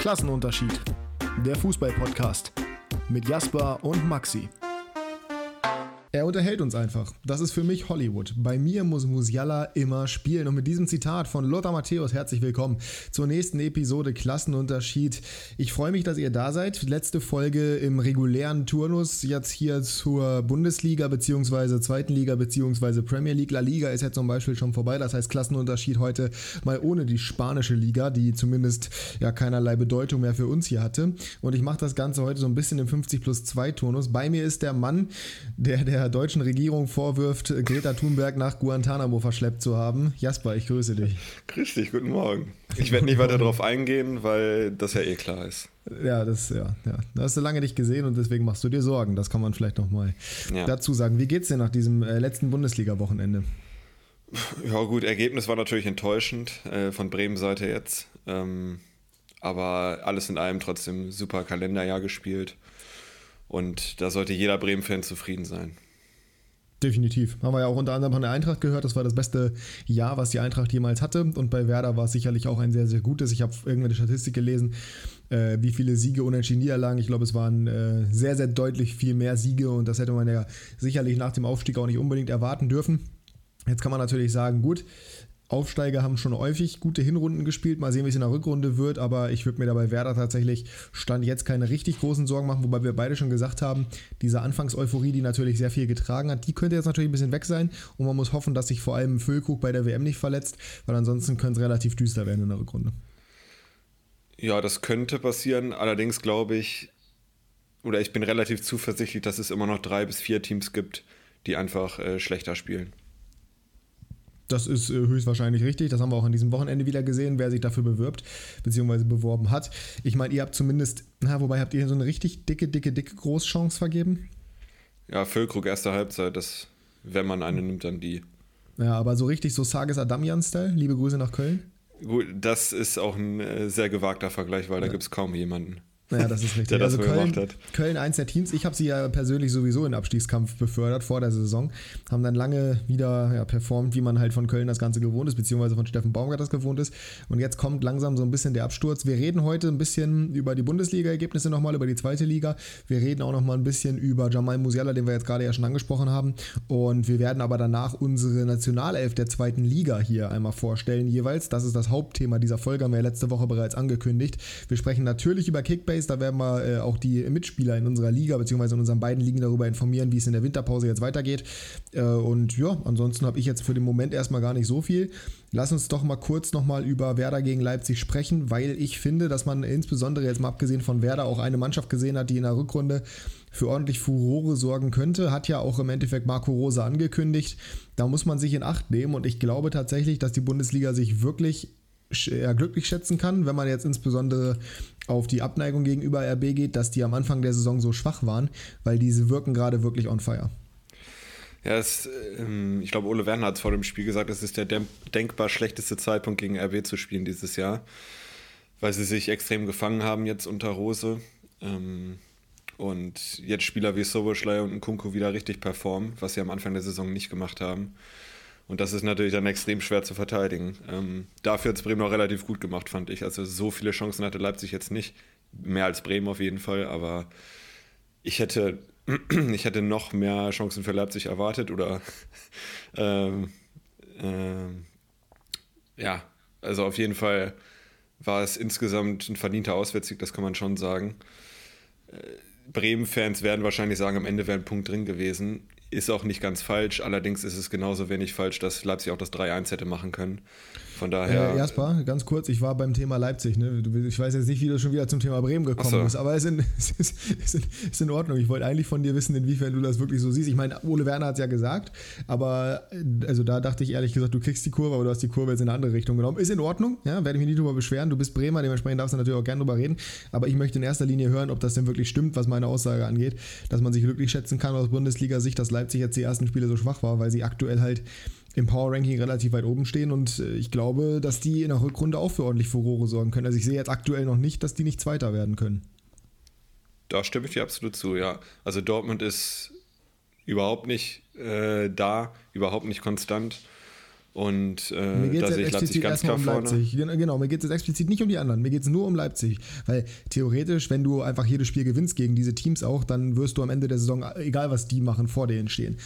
Klassenunterschied. Der Fußball-Podcast mit Jasper und Maxi. Er unterhält uns einfach. Das ist für mich Hollywood. Bei mir muss Musiala immer spielen. Und mit diesem Zitat von Lothar Matthäus herzlich willkommen zur nächsten Episode Klassenunterschied. Ich freue mich, dass ihr da seid. Letzte Folge im regulären Turnus jetzt hier zur Bundesliga beziehungsweise zweiten Liga beziehungsweise Premier League. La Liga ist ja zum Beispiel schon vorbei. Das heißt Klassenunterschied heute mal ohne die spanische Liga, die zumindest ja keinerlei Bedeutung mehr für uns hier hatte. Und ich mache das Ganze heute so ein bisschen im 50 plus 2 Turnus. Bei mir ist der Mann, der der der deutschen Regierung vorwirft, Greta Thunberg nach Guantanamo verschleppt zu haben. Jasper, ich grüße dich. Grüß dich, guten Morgen. Ich werde nicht weiter darauf eingehen, weil das ja eh klar ist. Ja, das, ja, ja. Das hast du lange nicht gesehen und deswegen machst du dir Sorgen. Das kann man vielleicht nochmal ja. dazu sagen. Wie geht's dir nach diesem äh, letzten Bundesliga-Wochenende? Ja, gut, Ergebnis war natürlich enttäuschend äh, von Bremen-Seite jetzt. Ähm, aber alles in allem trotzdem super Kalenderjahr gespielt. Und da sollte jeder Bremen-Fan zufrieden sein. Definitiv. Haben wir ja auch unter anderem von der Eintracht gehört. Das war das beste Jahr, was die Eintracht jemals hatte. Und bei Werder war es sicherlich auch ein sehr, sehr gutes. Ich habe irgendeine Statistik gelesen, äh, wie viele Siege, Unentschieden, Niederlagen. Ich glaube, es waren äh, sehr, sehr deutlich viel mehr Siege. Und das hätte man ja sicherlich nach dem Aufstieg auch nicht unbedingt erwarten dürfen. Jetzt kann man natürlich sagen, gut, Aufsteiger haben schon häufig gute Hinrunden gespielt. Mal sehen, wie es in der Rückrunde wird. Aber ich würde mir dabei Werder tatsächlich Stand jetzt keine richtig großen Sorgen machen. Wobei wir beide schon gesagt haben, diese Anfangseuphorie, die natürlich sehr viel getragen hat, die könnte jetzt natürlich ein bisschen weg sein. Und man muss hoffen, dass sich vor allem Füllkrug bei der WM nicht verletzt, weil ansonsten könnte es relativ düster werden in der Rückrunde. Ja, das könnte passieren. Allerdings glaube ich, oder ich bin relativ zuversichtlich, dass es immer noch drei bis vier Teams gibt, die einfach äh, schlechter spielen. Das ist äh, höchstwahrscheinlich richtig. Das haben wir auch an diesem Wochenende wieder gesehen, wer sich dafür bewirbt, beziehungsweise beworben hat. Ich meine, ihr habt zumindest, na, wobei habt ihr so eine richtig dicke, dicke, dicke Großchance vergeben? Ja, Füllkrug erste Halbzeit, das, wenn man eine nimmt, dann die. Ja, aber so richtig so Sages Adamian-Style. Liebe Grüße nach Köln. Gut, das ist auch ein äh, sehr gewagter Vergleich, weil ja. da gibt es kaum jemanden. Naja, das ist richtig. Der das also Köln, hat. Köln, eins der Teams. Ich habe sie ja persönlich sowieso in Abstiegskampf befördert vor der Saison. Haben dann lange wieder ja, performt, wie man halt von Köln das Ganze gewohnt ist, beziehungsweise von Steffen Baumgart das gewohnt ist. Und jetzt kommt langsam so ein bisschen der Absturz. Wir reden heute ein bisschen über die Bundesliga-Ergebnisse nochmal, über die zweite Liga. Wir reden auch nochmal ein bisschen über Jamal Musiala, den wir jetzt gerade ja schon angesprochen haben. Und wir werden aber danach unsere Nationalelf der zweiten Liga hier einmal vorstellen, jeweils. Das ist das Hauptthema dieser Folge, haben wir ja letzte Woche bereits angekündigt. Wir sprechen natürlich über Kickbase, da werden wir äh, auch die Mitspieler in unserer Liga, beziehungsweise in unseren beiden Ligen darüber informieren, wie es in der Winterpause jetzt weitergeht. Äh, und ja, ansonsten habe ich jetzt für den Moment erstmal gar nicht so viel. Lass uns doch mal kurz nochmal über Werder gegen Leipzig sprechen, weil ich finde, dass man insbesondere jetzt mal abgesehen von Werder auch eine Mannschaft gesehen hat, die in der Rückrunde für ordentlich Furore sorgen könnte. Hat ja auch im Endeffekt Marco Rose angekündigt. Da muss man sich in Acht nehmen und ich glaube tatsächlich, dass die Bundesliga sich wirklich ja, glücklich schätzen kann, wenn man jetzt insbesondere auf die Abneigung gegenüber RB geht, dass die am Anfang der Saison so schwach waren, weil diese wirken gerade wirklich on fire. Ja, es, ähm, ich glaube, Ole Werner hat es vor dem Spiel gesagt, es ist der denkbar schlechteste Zeitpunkt gegen RB zu spielen dieses Jahr, weil sie sich extrem gefangen haben jetzt unter Rose. Ähm, und jetzt Spieler wie Soboschlei und Nkunku wieder richtig performen, was sie am Anfang der Saison nicht gemacht haben. Und das ist natürlich dann extrem schwer zu verteidigen. Ähm, dafür hat es Bremen auch relativ gut gemacht, fand ich. Also so viele Chancen hatte Leipzig jetzt nicht. Mehr als Bremen auf jeden Fall, aber ich hätte, ich hätte noch mehr Chancen für Leipzig erwartet oder ähm, ähm, ja, also auf jeden Fall war es insgesamt ein verdienter Auswärtssieg, das kann man schon sagen. Äh, Bremen-Fans werden wahrscheinlich sagen, am Ende wäre ein Punkt drin gewesen. Ist auch nicht ganz falsch, allerdings ist es genauso wenig falsch, dass Leipzig auch das 3-1 hätte machen können. Von daher. Äh, Jasper, ganz kurz, ich war beim Thema Leipzig. Ne? Ich weiß jetzt nicht, wie du schon wieder zum Thema Bremen gekommen so. bist, aber es ist, in, es, ist, es ist in Ordnung. Ich wollte eigentlich von dir wissen, inwiefern du das wirklich so siehst. Ich meine, Ole Werner hat es ja gesagt, aber äh, also da dachte ich ehrlich gesagt, du kriegst die Kurve, aber du hast die Kurve jetzt in eine andere Richtung genommen. Ist in Ordnung, ja, werde ich mich nicht drüber beschweren. Du bist Bremer, dementsprechend darfst du natürlich auch gerne drüber reden. Aber ich möchte in erster Linie hören, ob das denn wirklich stimmt, was meine Aussage angeht, dass man sich glücklich schätzen kann aus Bundesliga-Sicht, dass Leipzig jetzt die ersten Spiele so schwach war, weil sie aktuell halt im Power Ranking relativ weit oben stehen und äh, ich glaube, dass die in der Rückrunde auch für ordentlich Furore sorgen können. Also ich sehe jetzt aktuell noch nicht, dass die nicht Zweiter werden können. Da stimme ich dir absolut zu, ja. Also Dortmund ist überhaupt nicht äh, da, überhaupt nicht konstant Und äh, da sehe ich Leipzig ganz klar um vorne. Genau, mir geht es explizit nicht um die anderen, mir geht es nur um Leipzig. Weil theoretisch, wenn du einfach jedes Spiel gewinnst gegen diese Teams auch, dann wirst du am Ende der Saison, egal was die machen, vor denen stehen.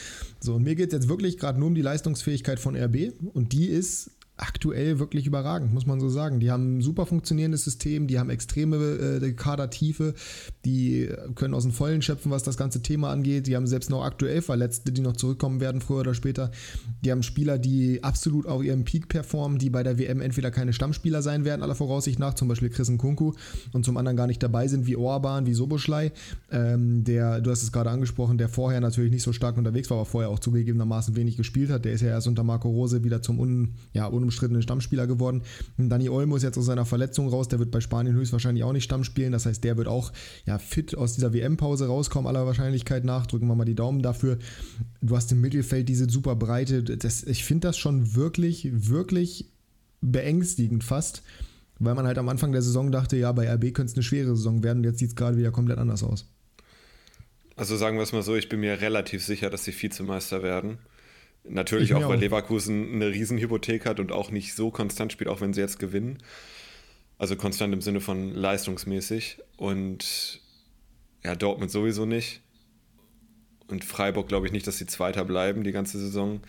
So, und mir geht es jetzt wirklich gerade nur um die Leistungsfähigkeit von RB und die ist aktuell wirklich überragend, muss man so sagen. Die haben ein super funktionierendes System, die haben extreme äh, Kadertiefe, die können aus dem Vollen schöpfen, was das ganze Thema angeht. Die haben selbst noch aktuell Verletzte, die noch zurückkommen werden, früher oder später. Die haben Spieler, die absolut auf ihrem Peak performen, die bei der WM entweder keine Stammspieler sein werden, aller Voraussicht nach, zum Beispiel Chris Nkunku, und zum anderen gar nicht dabei sind, wie Orban, wie Soboschlei, ähm, der, du hast es gerade angesprochen, der vorher natürlich nicht so stark unterwegs war, aber vorher auch zugegebenermaßen wenig gespielt hat. Der ist ja erst unter Marco Rose wieder zum un, ja, un unumstrittenen Stammspieler geworden. Und Dani Olmo ist jetzt aus seiner Verletzung raus, der wird bei Spanien höchstwahrscheinlich auch nicht Stamm spielen. Das heißt, der wird auch ja, fit aus dieser WM-Pause rauskommen, aller Wahrscheinlichkeit nach. Drücken wir mal die Daumen dafür. Du hast im Mittelfeld diese super Breite. Das, ich finde das schon wirklich, wirklich beängstigend fast. Weil man halt am Anfang der Saison dachte, ja, bei RB könnte es eine schwere Saison werden. Jetzt sieht es gerade wieder komplett anders aus. Also sagen wir es mal so, ich bin mir relativ sicher, dass sie Vizemeister werden. Natürlich auch, weil auch. Leverkusen eine Riesenhypothek hat und auch nicht so konstant spielt, auch wenn sie jetzt gewinnen. Also konstant im Sinne von leistungsmäßig. Und ja, Dortmund sowieso nicht. Und Freiburg glaube ich nicht, dass sie Zweiter bleiben die ganze Saison.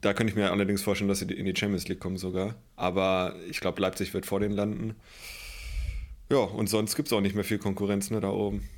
Da könnte ich mir allerdings vorstellen, dass sie in die Champions League kommen sogar. Aber ich glaube, Leipzig wird vor denen landen. Ja, und sonst gibt es auch nicht mehr viel Konkurrenz ne, da oben.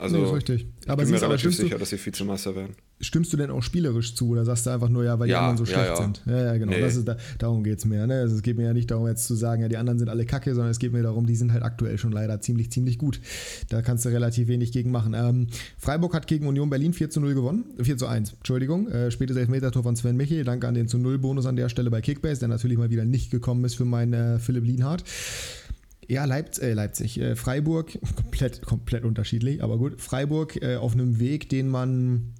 Also, nee, ist richtig. Aber ich bin mir relativ sicher, dass sie Vizemeister werden. Stimmst du denn auch spielerisch zu oder sagst du einfach nur, ja, weil ja, die anderen so schlecht ja, ja. sind? Ja, ja, genau. Nee. Das ist, da, darum geht es mir. Ne? Also es geht mir ja nicht darum, jetzt zu sagen, ja, die anderen sind alle kacke, sondern es geht mir darum, die sind halt aktuell schon leider ziemlich, ziemlich gut. Da kannst du relativ wenig gegen machen. Ähm, Freiburg hat gegen Union Berlin 4 zu 0 gewonnen. 4 zu 1, Entschuldigung. Äh, spätes Elfmeter-Tor von Sven Michel. Danke an den zu 0 Bonus an der Stelle bei Kickbase, der natürlich mal wieder nicht gekommen ist für meinen äh, Philipp Lienhardt. Ja, Leipz äh, Leipzig. Äh, Freiburg, komplett, komplett unterschiedlich, aber gut. Freiburg äh, auf einem Weg, den man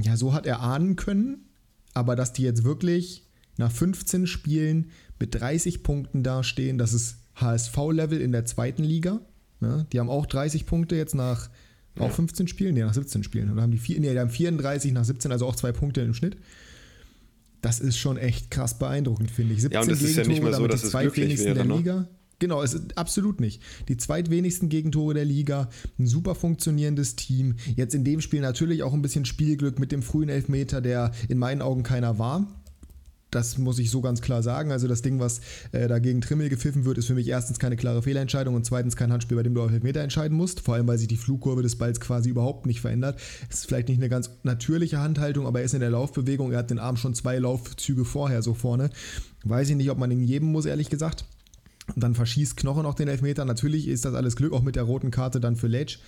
ja so hat erahnen können, aber dass die jetzt wirklich nach 15 Spielen mit 30 Punkten dastehen, das ist HSV-Level in der zweiten Liga. Ja, die haben auch 30 Punkte jetzt nach ja. auch 15 Spielen, nee, nach 17 Spielen. Oder haben die, vier, nee, die haben 34 nach 17, also auch zwei Punkte im Schnitt. Das ist schon echt krass beeindruckend, finde ich. 17 ja, und das ist ja nicht mal so, dass es glücklich wäre, der ne? Liga. Genau, es ist absolut nicht. Die zweitwenigsten Gegentore der Liga, ein super funktionierendes Team. Jetzt in dem Spiel natürlich auch ein bisschen Spielglück mit dem frühen Elfmeter, der in meinen Augen keiner war. Das muss ich so ganz klar sagen. Also das Ding, was äh, dagegen Trimmel gepfiffen wird, ist für mich erstens keine klare Fehlentscheidung und zweitens kein Handspiel, bei dem du auf Elfmeter entscheiden musst. Vor allem, weil sich die Flugkurve des Balls quasi überhaupt nicht verändert. Es ist vielleicht nicht eine ganz natürliche Handhaltung, aber er ist in der Laufbewegung. Er hat den Arm schon zwei Laufzüge vorher so vorne. Weiß ich nicht, ob man ihn geben muss, ehrlich gesagt. Und dann verschießt Knoche noch den Elfmeter. Natürlich ist das alles Glück, auch mit der roten Karte dann für Letsch.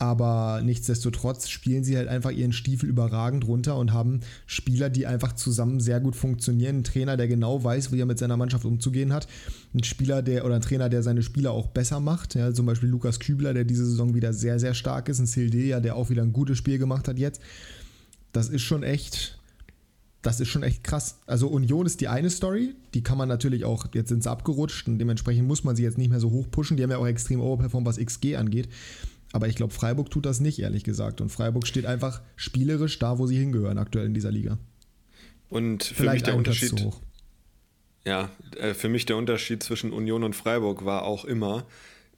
Aber nichtsdestotrotz spielen sie halt einfach ihren Stiefel überragend runter und haben Spieler, die einfach zusammen sehr gut funktionieren. Ein Trainer, der genau weiß, wie er mit seiner Mannschaft umzugehen hat. Ein Spieler, der oder ein Trainer, der seine Spieler auch besser macht. Ja, zum Beispiel Lukas Kübler, der diese Saison wieder sehr, sehr stark ist. Ein Sildeja, der auch wieder ein gutes Spiel gemacht hat jetzt. Das ist schon echt das ist schon echt krass. Also Union ist die eine Story, die kann man natürlich auch, jetzt sind sie abgerutscht und dementsprechend muss man sie jetzt nicht mehr so hoch pushen. Die haben ja auch extrem overperformed, was XG angeht. Aber ich glaube, Freiburg tut das nicht, ehrlich gesagt. Und Freiburg steht einfach spielerisch da, wo sie hingehören aktuell in dieser Liga. Und für Vielleicht mich der Unterschied. Ja, äh, für mich der Unterschied zwischen Union und Freiburg war auch immer,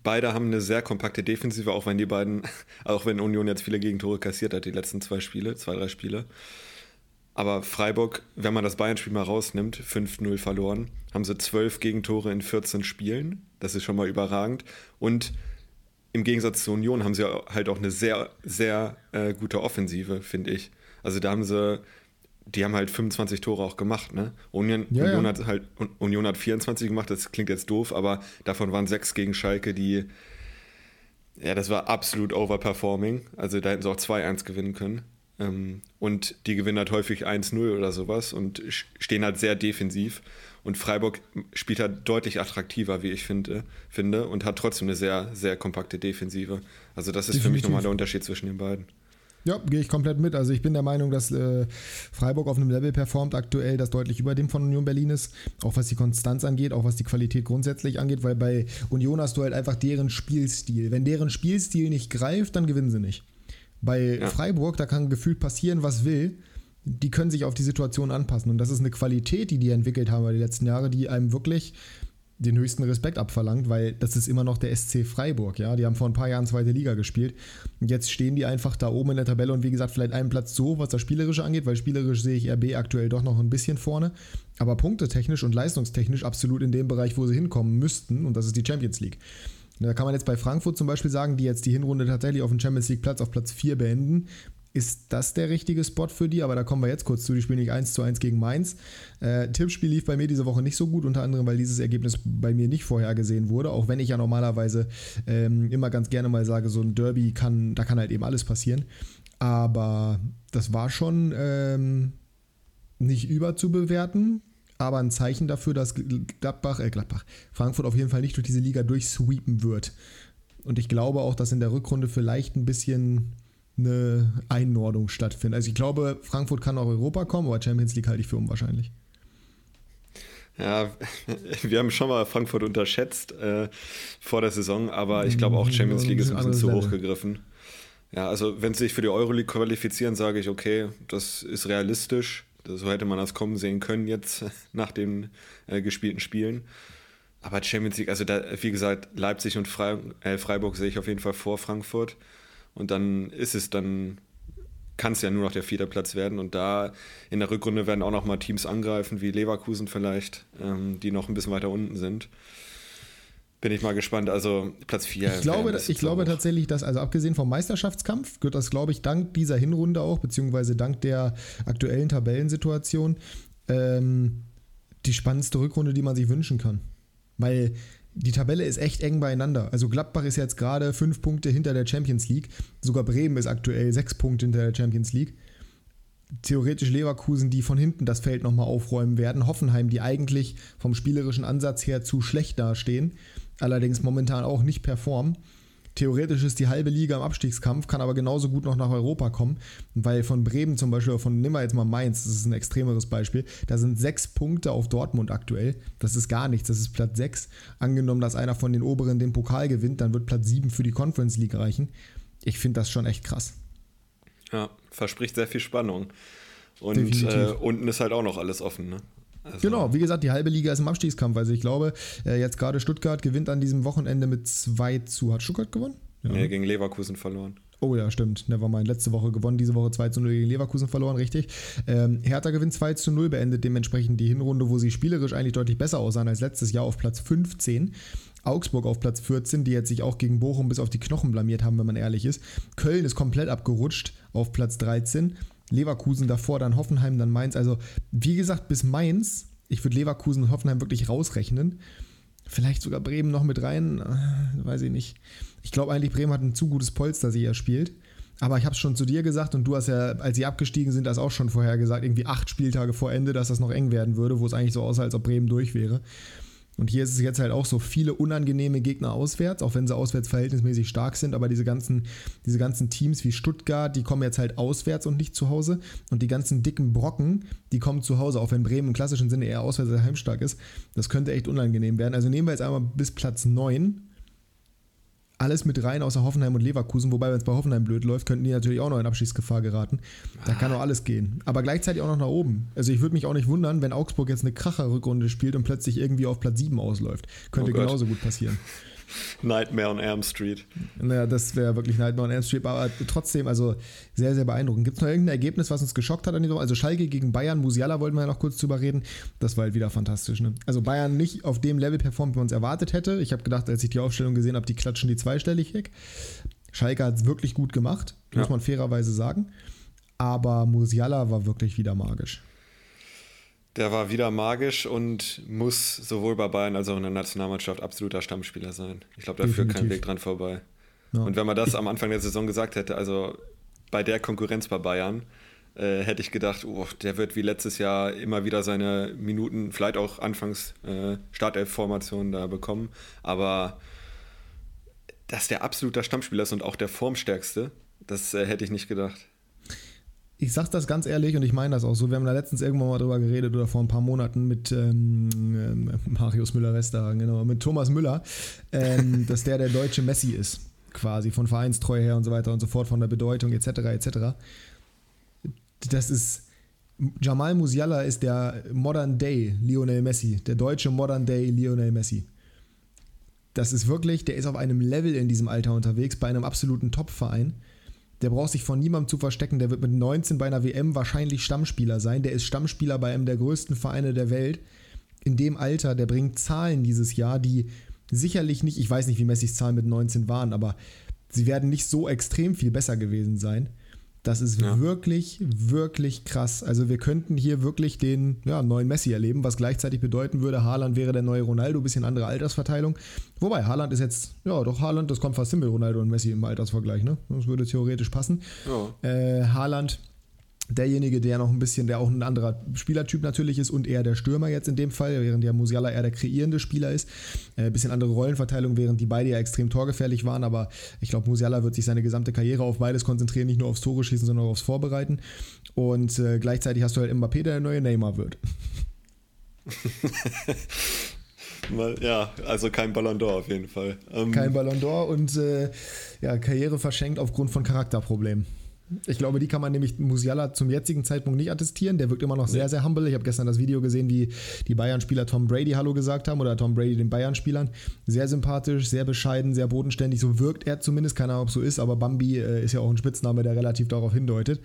beide haben eine sehr kompakte Defensive, auch wenn die beiden, auch wenn Union jetzt viele Gegentore kassiert hat, die letzten zwei Spiele, zwei, drei Spiele. Aber Freiburg, wenn man das Bayern-Spiel mal rausnimmt, 5-0 verloren, haben sie 12 Gegentore in 14 Spielen. Das ist schon mal überragend. Und im Gegensatz zur Union haben sie halt auch eine sehr, sehr äh, gute Offensive, finde ich. Also da haben sie, die haben halt 25 Tore auch gemacht, ne? Union, ja, Union ja. hat halt, Union hat 24 gemacht, das klingt jetzt doof, aber davon waren sechs gegen Schalke, die, ja, das war absolut overperforming. Also da hätten sie auch 2-1 gewinnen können. Ähm, und die gewinnen halt häufig 1-0 oder sowas und stehen halt sehr defensiv. Und Freiburg spielt halt deutlich attraktiver, wie ich finde, finde und hat trotzdem eine sehr, sehr kompakte Defensive. Also das ist Definitiv. für mich nochmal der Unterschied zwischen den beiden. Ja, gehe ich komplett mit. Also ich bin der Meinung, dass äh, Freiburg auf einem Level performt aktuell, das deutlich über dem von Union Berlin ist. Auch was die Konstanz angeht, auch was die Qualität grundsätzlich angeht, weil bei Union hast du halt einfach deren Spielstil. Wenn deren Spielstil nicht greift, dann gewinnen sie nicht. Bei ja. Freiburg, da kann gefühlt passieren, was will. die können sich auf die Situation anpassen. Und das ist eine Qualität, die die entwickelt haben über die letzten Jahre, die einem wirklich den höchsten Respekt abverlangt, weil das ist immer noch der SC Freiburg, ja. Die haben vor ein paar Jahren zweite Liga gespielt. Und jetzt stehen die einfach da oben in der Tabelle und wie gesagt, vielleicht einen Platz so, was das Spielerische angeht, weil spielerisch sehe ich RB aktuell doch noch ein bisschen vorne. Aber punktetechnisch und leistungstechnisch absolut in dem Bereich, wo sie hinkommen müssten, und das ist die Champions League. Da kann man jetzt bei Frankfurt zum Beispiel sagen, die jetzt die Hinrunde tatsächlich auf dem Champions League Platz auf Platz 4 beenden ist das der richtige Spot für die, aber da kommen wir jetzt kurz zu. Die spielen nicht 1 zu 1 gegen Mainz. Äh, Tippspiel lief bei mir diese Woche nicht so gut, unter anderem, weil dieses Ergebnis bei mir nicht vorhergesehen wurde, auch wenn ich ja normalerweise ähm, immer ganz gerne mal sage, so ein Derby kann, da kann halt eben alles passieren. Aber das war schon ähm, nicht überzubewerten, aber ein Zeichen dafür, dass Gladbach, äh Gladbach, Frankfurt auf jeden Fall nicht durch diese Liga durchsweepen wird. Und ich glaube auch, dass in der Rückrunde vielleicht ein bisschen eine Einordnung stattfindet. Also ich glaube, Frankfurt kann auch Europa kommen, aber Champions League halte ich für unwahrscheinlich. Ja, wir haben schon mal Frankfurt unterschätzt äh, vor der Saison, aber ich glaube auch mhm, Champions League ist ein bisschen zu hoch gegriffen. Ja, also wenn sie sich für die Euroleague qualifizieren, sage ich, okay, das ist realistisch. So hätte man das kommen sehen können jetzt nach den äh, gespielten Spielen. Aber Champions League, also da, wie gesagt, Leipzig und Freiburg, äh, Freiburg sehe ich auf jeden Fall vor Frankfurt. Und dann ist es dann, kann es ja nur noch der vierte Platz werden. Und da in der Rückrunde werden auch noch mal Teams angreifen, wie Leverkusen vielleicht, ähm, die noch ein bisschen weiter unten sind. Bin ich mal gespannt. Also Platz 4. Ich glaube, ich glaube tatsächlich, dass, also abgesehen vom Meisterschaftskampf, gehört das, glaube ich, dank dieser Hinrunde auch, beziehungsweise dank der aktuellen Tabellensituation, ähm, die spannendste Rückrunde, die man sich wünschen kann. Weil die Tabelle ist echt eng beieinander. Also Gladbach ist jetzt gerade fünf Punkte hinter der Champions League. Sogar Bremen ist aktuell sechs Punkte hinter der Champions League. Theoretisch Leverkusen, die von hinten das Feld nochmal aufräumen werden. Hoffenheim, die eigentlich vom spielerischen Ansatz her zu schlecht dastehen, allerdings momentan auch nicht performen. Theoretisch ist die halbe Liga im Abstiegskampf, kann aber genauso gut noch nach Europa kommen, weil von Bremen zum Beispiel, von nimm mal jetzt mal Mainz, das ist ein extremeres Beispiel, da sind sechs Punkte auf Dortmund aktuell. Das ist gar nichts, das ist Platz sechs. Angenommen, dass einer von den Oberen den Pokal gewinnt, dann wird Platz sieben für die Conference League reichen. Ich finde das schon echt krass. Ja, verspricht sehr viel Spannung. Und äh, unten ist halt auch noch alles offen, ne? Also genau, wie gesagt, die halbe Liga ist im Abstiegskampf. Also ich glaube, äh, jetzt gerade Stuttgart gewinnt an diesem Wochenende mit 2 zu. Hat Stuttgart gewonnen? Ja. Nee, gegen Leverkusen verloren. Oh ja, stimmt. Nevermind. Letzte Woche gewonnen, diese Woche 2 zu 0 gegen Leverkusen verloren, richtig. Ähm, Hertha gewinnt 2 zu 0, beendet dementsprechend die Hinrunde, wo sie spielerisch eigentlich deutlich besser aussahen als letztes Jahr auf Platz 15. Augsburg auf Platz 14, die jetzt sich auch gegen Bochum bis auf die Knochen blamiert haben, wenn man ehrlich ist. Köln ist komplett abgerutscht auf Platz 13. Leverkusen davor, dann Hoffenheim, dann Mainz. Also, wie gesagt, bis Mainz, ich würde Leverkusen und Hoffenheim wirklich rausrechnen. Vielleicht sogar Bremen noch mit rein, äh, weiß ich nicht. Ich glaube eigentlich, Bremen hat ein zu gutes Polster, sie ja spielt. Aber ich habe es schon zu dir gesagt und du hast ja, als sie abgestiegen sind, das auch schon vorher gesagt, irgendwie acht Spieltage vor Ende, dass das noch eng werden würde, wo es eigentlich so aussah, als ob Bremen durch wäre. Und hier ist es jetzt halt auch so viele unangenehme Gegner auswärts, auch wenn sie auswärts verhältnismäßig stark sind, aber diese ganzen, diese ganzen Teams wie Stuttgart, die kommen jetzt halt auswärts und nicht zu Hause. Und die ganzen dicken Brocken, die kommen zu Hause, auch wenn Bremen im klassischen Sinne eher auswärts als heimstark ist. Das könnte echt unangenehm werden. Also nehmen wir jetzt einmal bis Platz 9 alles mit rein, außer Hoffenheim und Leverkusen. Wobei, wenn es bei Hoffenheim blöd läuft, könnten die natürlich auch noch in Abschießgefahr geraten. Da kann auch alles gehen. Aber gleichzeitig auch noch nach oben. Also ich würde mich auch nicht wundern, wenn Augsburg jetzt eine Kracher-Rückrunde spielt und plötzlich irgendwie auf Platz 7 ausläuft. Könnte oh genauso gut passieren. Nightmare on Elm Street. Naja, das wäre wirklich Nightmare on Elm Street, aber trotzdem, also sehr, sehr beeindruckend. Gibt es noch irgendein Ergebnis, was uns geschockt hat an diesem Also Schalke gegen Bayern, Musiala wollten wir ja noch kurz drüber reden. Das war halt wieder fantastisch. Ne? Also Bayern nicht auf dem Level performt, wie man es erwartet hätte. Ich habe gedacht, als ich die Aufstellung gesehen habe, die klatschen die zweistellig weg. Schalke hat es wirklich gut gemacht, muss man fairerweise sagen. Aber Musiala war wirklich wieder magisch. Der war wieder magisch und muss sowohl bei Bayern als auch in der Nationalmannschaft absoluter Stammspieler sein. Ich glaube, da führt kein Weg dran vorbei. Ja. Und wenn man das am Anfang der Saison gesagt hätte, also bei der Konkurrenz bei Bayern, äh, hätte ich gedacht, oh, der wird wie letztes Jahr immer wieder seine Minuten, vielleicht auch anfangs äh, Startelf-Formation da bekommen. Aber dass der absoluter Stammspieler ist und auch der Formstärkste, das äh, hätte ich nicht gedacht ich sage das ganz ehrlich und ich meine das auch so. Wir haben da letztens irgendwann mal drüber geredet oder vor ein paar Monaten mit ähm, ähm Marius Müller-Western, genau, mit Thomas Müller, ähm, dass der der deutsche Messi ist, quasi von Vereinstreue her und so weiter und so fort, von der Bedeutung etc. etc. Das ist Jamal Musiala ist der Modern Day Lionel Messi, der deutsche Modern Day Lionel Messi. Das ist wirklich, der ist auf einem Level in diesem Alter unterwegs, bei einem absoluten Top-Verein. Der braucht sich von niemandem zu verstecken. Der wird mit 19 bei einer WM wahrscheinlich Stammspieler sein. Der ist Stammspieler bei einem der größten Vereine der Welt. In dem Alter, der bringt Zahlen dieses Jahr, die sicherlich nicht, ich weiß nicht, wie Messis Zahlen mit 19 waren, aber sie werden nicht so extrem viel besser gewesen sein. Das ist ja. wirklich, wirklich krass. Also wir könnten hier wirklich den ja, neuen Messi erleben, was gleichzeitig bedeuten würde, Haaland wäre der neue Ronaldo, bisschen andere Altersverteilung. Wobei Haaland ist jetzt, ja doch, Haaland, das kommt fast hin mit Ronaldo und Messi im Altersvergleich, ne? Das würde theoretisch passen. Ja. Äh, Haaland derjenige, der noch ein bisschen, der auch ein anderer Spielertyp natürlich ist und eher der Stürmer jetzt in dem Fall, während der Musiala eher der kreierende Spieler ist. Ein äh, bisschen andere Rollenverteilung, während die beide ja extrem torgefährlich waren, aber ich glaube, Musiala wird sich seine gesamte Karriere auf beides konzentrieren, nicht nur aufs Tore schießen, sondern auch aufs Vorbereiten. Und äh, gleichzeitig hast du halt Mbappé, der der neue Neymar wird. ja, also kein Ballon d'Or auf jeden Fall. Ähm, kein Ballon d'Or und äh, ja, Karriere verschenkt aufgrund von Charakterproblemen. Ich glaube, die kann man nämlich Musiala zum jetzigen Zeitpunkt nicht attestieren. Der wirkt immer noch sehr, sehr humble. Ich habe gestern das Video gesehen, wie die Bayern-Spieler Tom Brady Hallo gesagt haben oder Tom Brady den Bayern-Spielern. Sehr sympathisch, sehr bescheiden, sehr bodenständig. So wirkt er zumindest. Keine Ahnung, ob es so ist, aber Bambi äh, ist ja auch ein Spitzname, der relativ darauf hindeutet.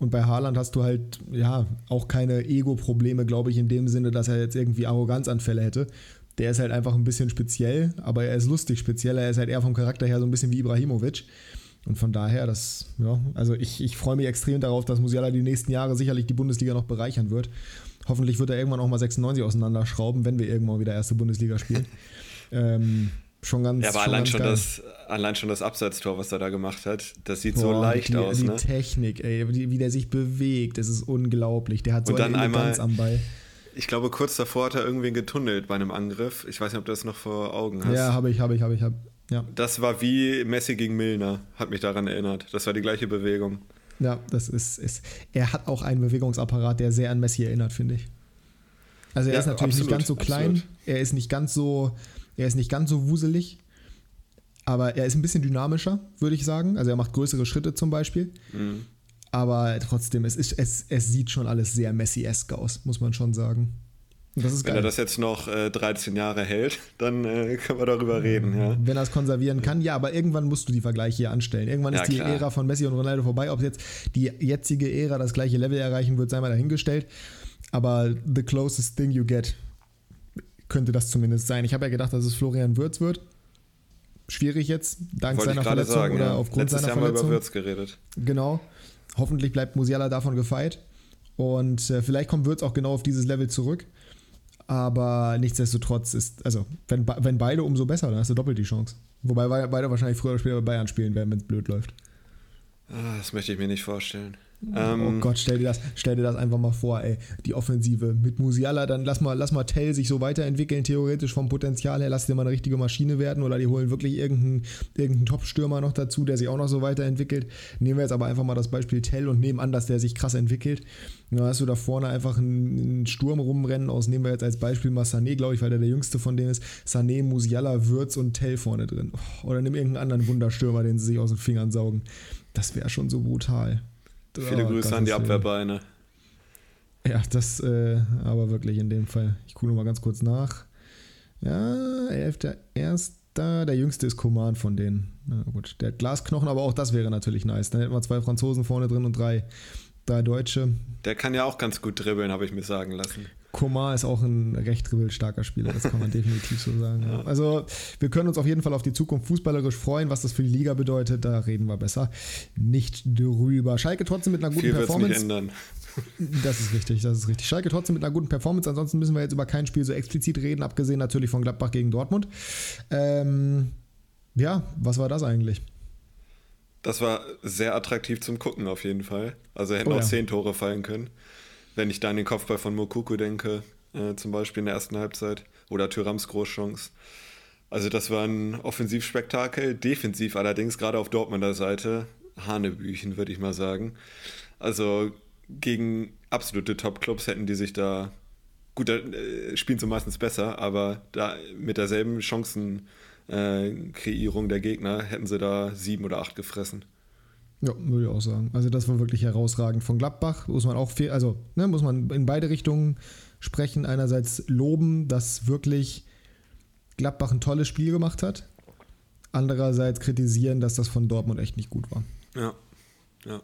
Und bei Haaland hast du halt, ja, auch keine Ego-Probleme, glaube ich, in dem Sinne, dass er jetzt irgendwie Arroganzanfälle hätte. Der ist halt einfach ein bisschen speziell, aber er ist lustig speziell. Er ist halt eher vom Charakter her so ein bisschen wie Ibrahimovic. Und von daher, das, ja, also ich, ich freue mich extrem darauf, dass Musiala die nächsten Jahre sicherlich die Bundesliga noch bereichern wird. Hoffentlich wird er irgendwann auch mal 96 auseinanderschrauben, wenn wir irgendwann wieder erste Bundesliga spielen. ähm, schon ganz. Ja, aber allein schon, das, allein schon das Abseitstor, was er da gemacht hat, das sieht Boah, so leicht die, aus. Die ne? Technik, ey, wie, wie der sich bewegt, das ist unglaublich. Der hat so eine Eleganz einmal, am Ball. Ich glaube, kurz davor hat er irgendwen getunnelt bei einem Angriff. Ich weiß nicht, ob du das noch vor Augen hast. Ja, habe ich, habe ich, habe ich. Hab. Ja. Das war wie Messi gegen Milner, hat mich daran erinnert. Das war die gleiche Bewegung. Ja, das ist, ist er hat auch einen Bewegungsapparat, der sehr an Messi erinnert, finde ich. Also er ja, ist natürlich absolut, nicht ganz so klein, absolut. er ist nicht ganz so, er ist nicht ganz so wuselig, aber er ist ein bisschen dynamischer, würde ich sagen. Also er macht größere Schritte zum Beispiel. Mhm. Aber trotzdem, es, ist, es, es sieht schon alles sehr Messi-esque aus, muss man schon sagen. Wenn er das jetzt noch äh, 13 Jahre hält, dann äh, können wir darüber reden. Ja. Wenn er es konservieren kann, ja, aber irgendwann musst du die Vergleiche hier anstellen. Irgendwann ja, ist die klar. Ära von Messi und Ronaldo vorbei. Ob jetzt die jetzige Ära das gleiche Level erreichen wird, sei mal dahingestellt. Aber the closest thing you get könnte das zumindest sein. Ich habe ja gedacht, dass es Florian Würz wird. Schwierig jetzt, dank Wollte seiner Verletzung sagen, oder ja. aufgrund Letztes seiner Jahr Verletzung. Mal über Würz geredet. Genau. Hoffentlich bleibt Musiala davon gefeit. Und äh, vielleicht kommt Würz auch genau auf dieses Level zurück. Aber nichtsdestotrotz ist, also, wenn, wenn beide, umso besser, dann hast du doppelt die Chance. Wobei beide wahrscheinlich früher oder später bei Bayern spielen werden, wenn es blöd läuft. Ah, das möchte ich mir nicht vorstellen. Oh ähm, Gott, stell dir, das, stell dir das einfach mal vor, ey. Die Offensive mit Musiala, dann lass mal, lass mal Tell sich so weiterentwickeln, theoretisch vom Potenzial her, lass dir mal eine richtige Maschine werden oder die holen wirklich irgendeinen, irgendeinen Top-Stürmer noch dazu, der sich auch noch so weiterentwickelt. Nehmen wir jetzt aber einfach mal das Beispiel Tell und nehmen an, dass der sich krass entwickelt. Dann hast du da vorne einfach einen, einen Sturm rumrennen aus, nehmen wir jetzt als Beispiel mal Sané, glaube ich, weil der der jüngste von denen ist. Sané, Musiala, Würz und Tell vorne drin. Oder nimm irgendeinen anderen Wunderstürmer, den sie sich aus den Fingern saugen. Das wäre schon so brutal. Viele oh, Grüße an die Abwehrbeine. Ja, das äh, aber wirklich in dem Fall. Ich gucke mal ganz kurz nach. Ja, 11.1. Der jüngste ist Coman von denen. Na gut, der hat Glasknochen, aber auch das wäre natürlich nice. Dann hätten wir zwei Franzosen vorne drin und drei, drei Deutsche. Der kann ja auch ganz gut dribbeln, habe ich mir sagen lassen. Komar ist auch ein recht dribbelstarker Spieler, das kann man definitiv so sagen. Ja. Also wir können uns auf jeden Fall auf die Zukunft fußballerisch freuen, was das für die Liga bedeutet, da reden wir besser nicht drüber. Schalke trotzdem mit einer guten Viel Performance. Nicht ändern. Das ist richtig, das ist richtig. Schalke trotzdem mit einer guten Performance, ansonsten müssen wir jetzt über kein Spiel so explizit reden, abgesehen natürlich von Gladbach gegen Dortmund. Ähm, ja, was war das eigentlich? Das war sehr attraktiv zum Gucken auf jeden Fall. Also hätten oh, auch ja. zehn Tore fallen können wenn ich da an den Kopfball von Mokuku denke, äh, zum Beispiel in der ersten Halbzeit, oder Thürams Großchance. Also das war ein Offensivspektakel, defensiv allerdings, gerade auf Dortmunder Seite, Hanebüchen, würde ich mal sagen. Also gegen absolute Top-Clubs hätten die sich da, gut, da äh, spielen sie meistens besser, aber da mit derselben Chancenkreierung der Gegner hätten sie da sieben oder acht gefressen. Ja, würde ich auch sagen. Also das war wirklich herausragend von Gladbach. Muss man auch viel, also ne, muss man in beide Richtungen sprechen. Einerseits loben, dass wirklich Gladbach ein tolles Spiel gemacht hat. Andererseits kritisieren, dass das von Dortmund echt nicht gut war. Ja, ja.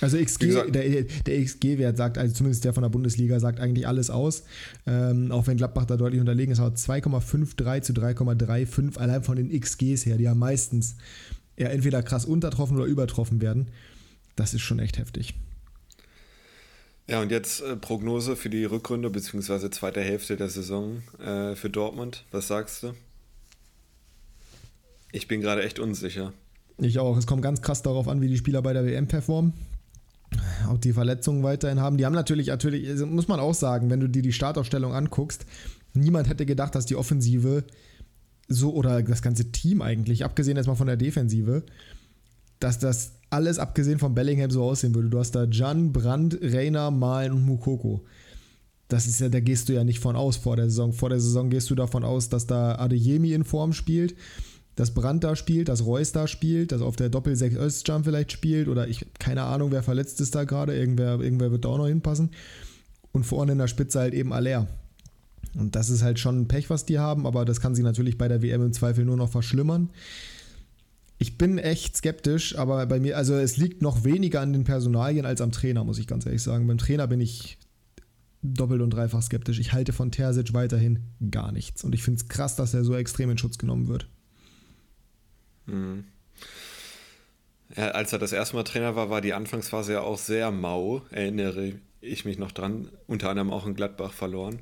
Also XG, der, der XG-Wert sagt, also zumindest der von der Bundesliga, sagt eigentlich alles aus. Ähm, auch wenn Gladbach da deutlich unterlegen ist, aber 2,53 zu 3,35 allein von den XGs her, die ja meistens ja entweder krass untertroffen oder übertroffen werden. Das ist schon echt heftig. Ja, und jetzt äh, Prognose für die Rückrunde bzw. zweite Hälfte der Saison äh, für Dortmund. Was sagst du? Ich bin gerade echt unsicher. Ich auch. Es kommt ganz krass darauf an, wie die Spieler bei der WM performen. Ob die Verletzungen weiterhin haben. Die haben natürlich, natürlich, also muss man auch sagen, wenn du dir die Startaufstellung anguckst, niemand hätte gedacht, dass die Offensive so, oder das ganze Team eigentlich, abgesehen erstmal von der Defensive, dass das alles abgesehen von Bellingham so aussehen würde. Du hast da Jan, Brandt, Reiner, Malen und Mukoko. Das ist ja, da gehst du ja nicht von aus vor der Saison. Vor der Saison gehst du davon aus, dass da Adeyemi in Form spielt, dass Brandt da spielt, dass Reus da spielt, dass auf der Doppel 6 Özcan vielleicht spielt oder ich, keine Ahnung, wer verletzt ist da gerade, irgendwer, irgendwer wird da auch noch hinpassen. Und vorne in der Spitze halt eben Aller. Und das ist halt schon ein Pech, was die haben, aber das kann sie natürlich bei der WM im Zweifel nur noch verschlimmern. Ich bin echt skeptisch, aber bei mir, also es liegt noch weniger an den Personalien als am Trainer, muss ich ganz ehrlich sagen. Beim Trainer bin ich doppelt und dreifach skeptisch. Ich halte von Terzic weiterhin gar nichts. Und ich finde es krass, dass er so extrem in Schutz genommen wird. Mhm. Ja, als er das erste Mal Trainer war, war die Anfangsphase ja auch sehr mau, erinnere ich mich noch dran. Unter anderem auch in Gladbach verloren.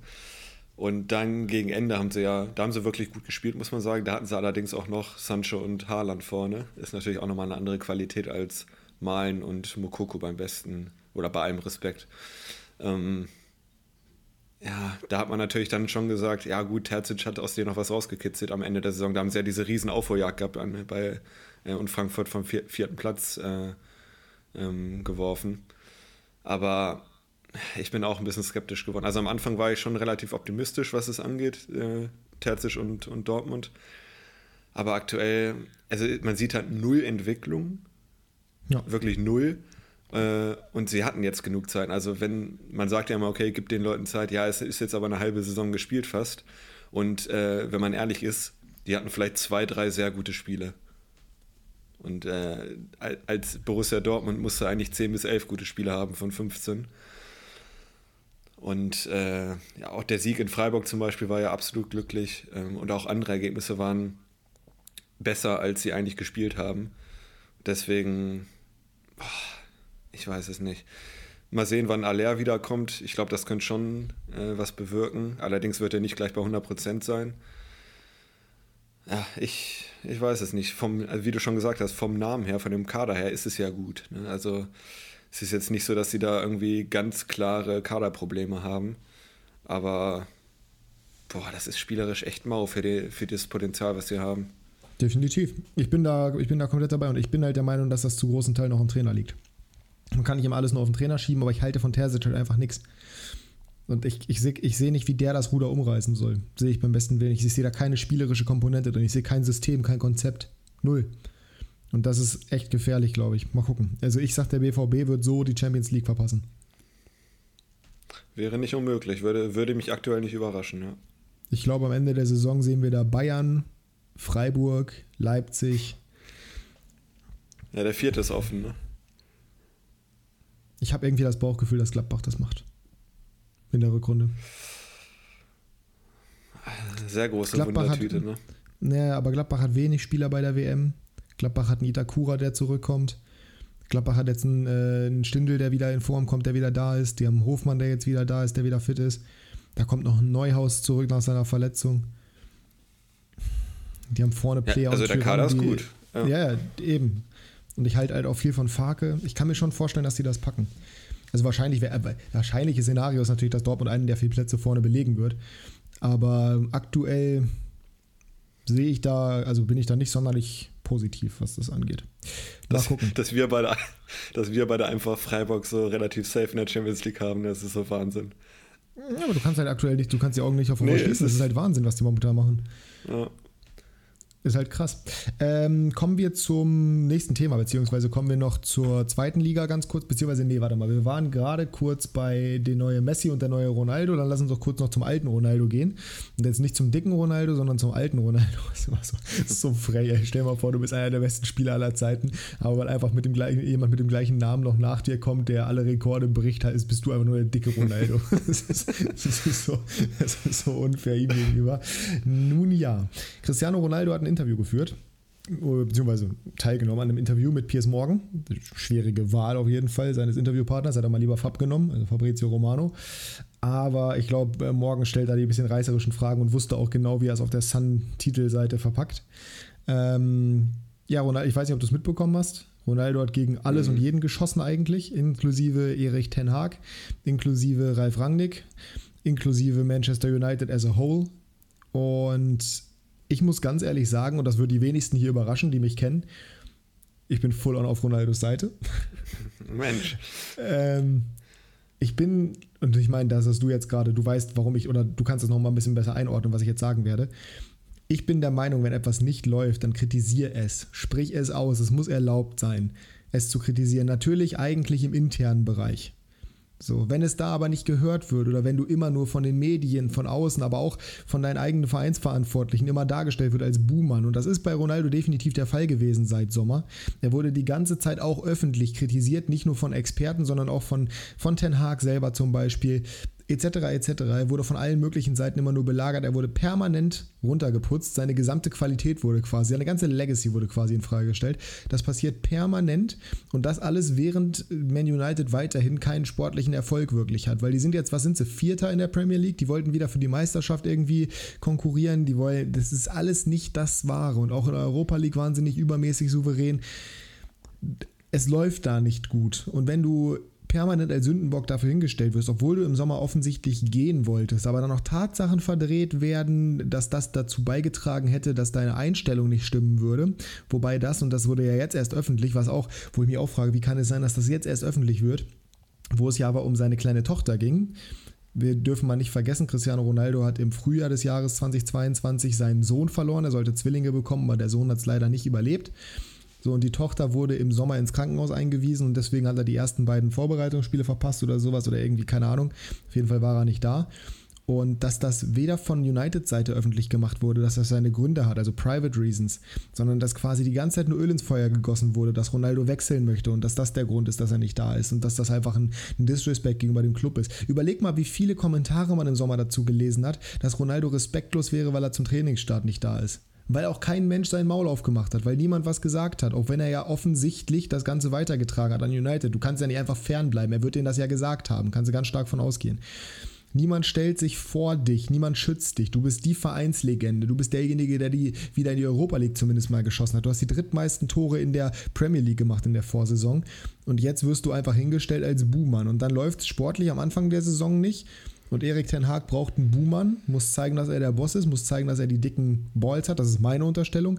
Und dann gegen Ende haben sie ja, da haben sie wirklich gut gespielt, muss man sagen. Da hatten sie allerdings auch noch Sancho und Haaland vorne. Ist natürlich auch nochmal eine andere Qualität als Malen und Mokoko beim besten oder bei allem Respekt. Ähm, ja, da hat man natürlich dann schon gesagt, ja gut, Terzic hat aus dir noch was rausgekitzelt am Ende der Saison. Da haben sie ja diese riesen Aufholjagd gehabt an, bei, äh, und Frankfurt vom vier, vierten Platz äh, ähm, geworfen. Aber ich bin auch ein bisschen skeptisch geworden. Also am Anfang war ich schon relativ optimistisch, was es angeht, äh, Terzic und, und Dortmund. Aber aktuell, also man sieht halt null Entwicklung. Ja. Wirklich null. Äh, und sie hatten jetzt genug Zeit. Also wenn, man sagt ja immer, okay, gib den Leuten Zeit. Ja, es ist jetzt aber eine halbe Saison gespielt fast. Und äh, wenn man ehrlich ist, die hatten vielleicht zwei, drei sehr gute Spiele. Und äh, als Borussia Dortmund musste eigentlich 10 bis 11 gute Spiele haben von 15. Und äh, ja, auch der Sieg in Freiburg zum Beispiel war ja absolut glücklich. Ähm, und auch andere Ergebnisse waren besser, als sie eigentlich gespielt haben. Deswegen, boah, ich weiß es nicht. Mal sehen, wann Aller wiederkommt. Ich glaube, das könnte schon äh, was bewirken. Allerdings wird er nicht gleich bei 100% sein. Ja, ich, ich weiß es nicht. Vom, also wie du schon gesagt hast, vom Namen her, von dem Kader her ist es ja gut. Ne? Also es ist jetzt nicht so, dass sie da irgendwie ganz klare Kaderprobleme haben. Aber boah, das ist spielerisch echt mau für, die, für das Potenzial, was sie haben. Definitiv. Ich bin, da, ich bin da komplett dabei und ich bin halt der Meinung, dass das zu großen Teil noch im Trainer liegt. Man kann nicht immer alles nur auf den Trainer schieben, aber ich halte von Terzic halt einfach nichts. Und ich, ich sehe ich seh nicht, wie der das Ruder umreißen soll. Sehe ich beim besten Willen. Ich sehe da keine spielerische Komponente drin. Ich sehe kein System, kein Konzept. Null. Und das ist echt gefährlich, glaube ich. Mal gucken. Also ich sage, der BVB wird so die Champions League verpassen. Wäre nicht unmöglich, würde, würde mich aktuell nicht überraschen, ja. Ich glaube, am Ende der Saison sehen wir da Bayern, Freiburg, Leipzig. Ja, der vierte ist offen, ne? Ich habe irgendwie das Bauchgefühl, dass Gladbach das macht. In der Rückrunde. Sehr große Gladbach Wundertüte, hat, ne? Naja, aber Gladbach hat wenig Spieler bei der WM. Gladbach hat einen Itakura, der zurückkommt. Gladbach hat jetzt einen, äh, einen Stindel, der wieder in Form kommt, der wieder da ist. Die haben einen Hofmann, der jetzt wieder da ist, der wieder fit ist. Da kommt noch ein Neuhaus zurück nach seiner Verletzung. Die haben vorne Player ja, also der Kader ist gut. Ja. ja, eben. Und ich halte halt auch viel von Farke. Ich kann mir schon vorstellen, dass die das packen. Also wahrscheinlich, wär, äh, wahrscheinliche Szenario ist natürlich, dass Dortmund einen der vier Plätze vorne belegen wird. Aber aktuell sehe ich da, also bin ich da nicht sonderlich positiv, was das angeht. Mal dass, gucken. Dass wir, beide, dass wir beide einfach Freiburg so relativ safe in der Champions League haben, das ist so Wahnsinn. Ja, aber du kannst halt aktuell nicht, du kannst die Augen nicht auf nee, schließen. Das ist halt Wahnsinn, was die momentan machen. Ja. Ist halt krass. Ähm, kommen wir zum nächsten Thema, beziehungsweise kommen wir noch zur zweiten Liga ganz kurz, beziehungsweise, nee, warte mal, wir waren gerade kurz bei den neuen Messi und der neue Ronaldo, dann lass uns doch kurz noch zum alten Ronaldo gehen. Und jetzt nicht zum dicken Ronaldo, sondern zum alten Ronaldo. Das ist, so, so frei, ey. Stell dir mal vor, du bist einer der besten Spieler aller Zeiten, aber weil einfach mit dem jemand mit dem gleichen Namen noch nach dir kommt, der alle Rekorde bricht, ist, bist du einfach nur der dicke Ronaldo. das, ist, das, ist so, das ist so unfair ihm gegenüber. Nun ja, Cristiano Ronaldo hat ein Interview geführt beziehungsweise teilgenommen an einem Interview mit Piers Morgan. Schwierige Wahl auf jeden Fall seines Interviewpartners. Hat er mal lieber Fab genommen, also Fabrizio Romano. Aber ich glaube, äh, Morgan stellt da die bisschen reißerischen Fragen und wusste auch genau, wie er es auf der Sun-Titelseite verpackt. Ähm, ja, Ronaldo, ich weiß nicht, ob du es mitbekommen hast. Ronaldo hat gegen alles mhm. und jeden geschossen eigentlich, inklusive Erich Ten Haag, inklusive Ralf Rangnick, inklusive Manchester United as a whole. Und ich muss ganz ehrlich sagen, und das wird die wenigsten hier überraschen, die mich kennen, ich bin full on auf Ronaldos Seite. Mensch. ähm, ich bin, und ich meine, das hast du jetzt gerade, du weißt, warum ich, oder du kannst es noch mal ein bisschen besser einordnen, was ich jetzt sagen werde. Ich bin der Meinung, wenn etwas nicht läuft, dann kritisiere es. Sprich es aus. Es muss erlaubt sein, es zu kritisieren. Natürlich eigentlich im internen Bereich. So, wenn es da aber nicht gehört wird oder wenn du immer nur von den Medien, von außen, aber auch von deinen eigenen Vereinsverantwortlichen immer dargestellt wird als Buhmann und das ist bei Ronaldo definitiv der Fall gewesen seit Sommer. Er wurde die ganze Zeit auch öffentlich kritisiert, nicht nur von Experten, sondern auch von, von Ten Hag selber zum Beispiel etc. etc. Er wurde von allen möglichen Seiten immer nur belagert. Er wurde permanent runtergeputzt. Seine gesamte Qualität wurde quasi, seine ganze Legacy wurde quasi in Frage gestellt. Das passiert permanent und das alles während Man United weiterhin keinen sportlichen Erfolg wirklich hat, weil die sind jetzt, was sind sie, Vierter in der Premier League. Die wollten wieder für die Meisterschaft irgendwie konkurrieren. Die wollen, das ist alles nicht das Wahre und auch in der Europa League waren sie nicht übermäßig souverän. Es läuft da nicht gut und wenn du permanent als Sündenbock dafür hingestellt wirst, obwohl du im Sommer offensichtlich gehen wolltest, aber dann noch Tatsachen verdreht werden, dass das dazu beigetragen hätte, dass deine Einstellung nicht stimmen würde. Wobei das, und das wurde ja jetzt erst öffentlich, was auch, wo ich mich auch frage, wie kann es sein, dass das jetzt erst öffentlich wird, wo es ja aber um seine kleine Tochter ging. Wir dürfen mal nicht vergessen, Cristiano Ronaldo hat im Frühjahr des Jahres 2022 seinen Sohn verloren. Er sollte Zwillinge bekommen, aber der Sohn hat es leider nicht überlebt. So, und die Tochter wurde im Sommer ins Krankenhaus eingewiesen und deswegen hat er die ersten beiden Vorbereitungsspiele verpasst oder sowas oder irgendwie, keine Ahnung. Auf jeden Fall war er nicht da. Und dass das weder von United-Seite öffentlich gemacht wurde, dass das seine Gründe hat, also Private Reasons, sondern dass quasi die ganze Zeit nur Öl ins Feuer gegossen wurde, dass Ronaldo wechseln möchte und dass das der Grund ist, dass er nicht da ist und dass das einfach ein, ein Disrespect gegenüber dem Club ist. Überleg mal, wie viele Kommentare man im Sommer dazu gelesen hat, dass Ronaldo respektlos wäre, weil er zum Trainingsstart nicht da ist weil auch kein Mensch sein Maul aufgemacht hat, weil niemand was gesagt hat, auch wenn er ja offensichtlich das Ganze weitergetragen hat an United. Du kannst ja nicht einfach fernbleiben, er wird denen das ja gesagt haben, kannst du ganz stark von ausgehen. Niemand stellt sich vor dich, niemand schützt dich. Du bist die Vereinslegende. Du bist derjenige, der die wieder in die Europa League zumindest mal geschossen hat. Du hast die drittmeisten Tore in der Premier League gemacht in der Vorsaison. Und jetzt wirst du einfach hingestellt als Buhmann. Und dann läuft es sportlich am Anfang der Saison nicht. Und Erik Ten Haag braucht einen Buhmann, muss zeigen, dass er der Boss ist, muss zeigen, dass er die dicken Balls hat. Das ist meine Unterstellung.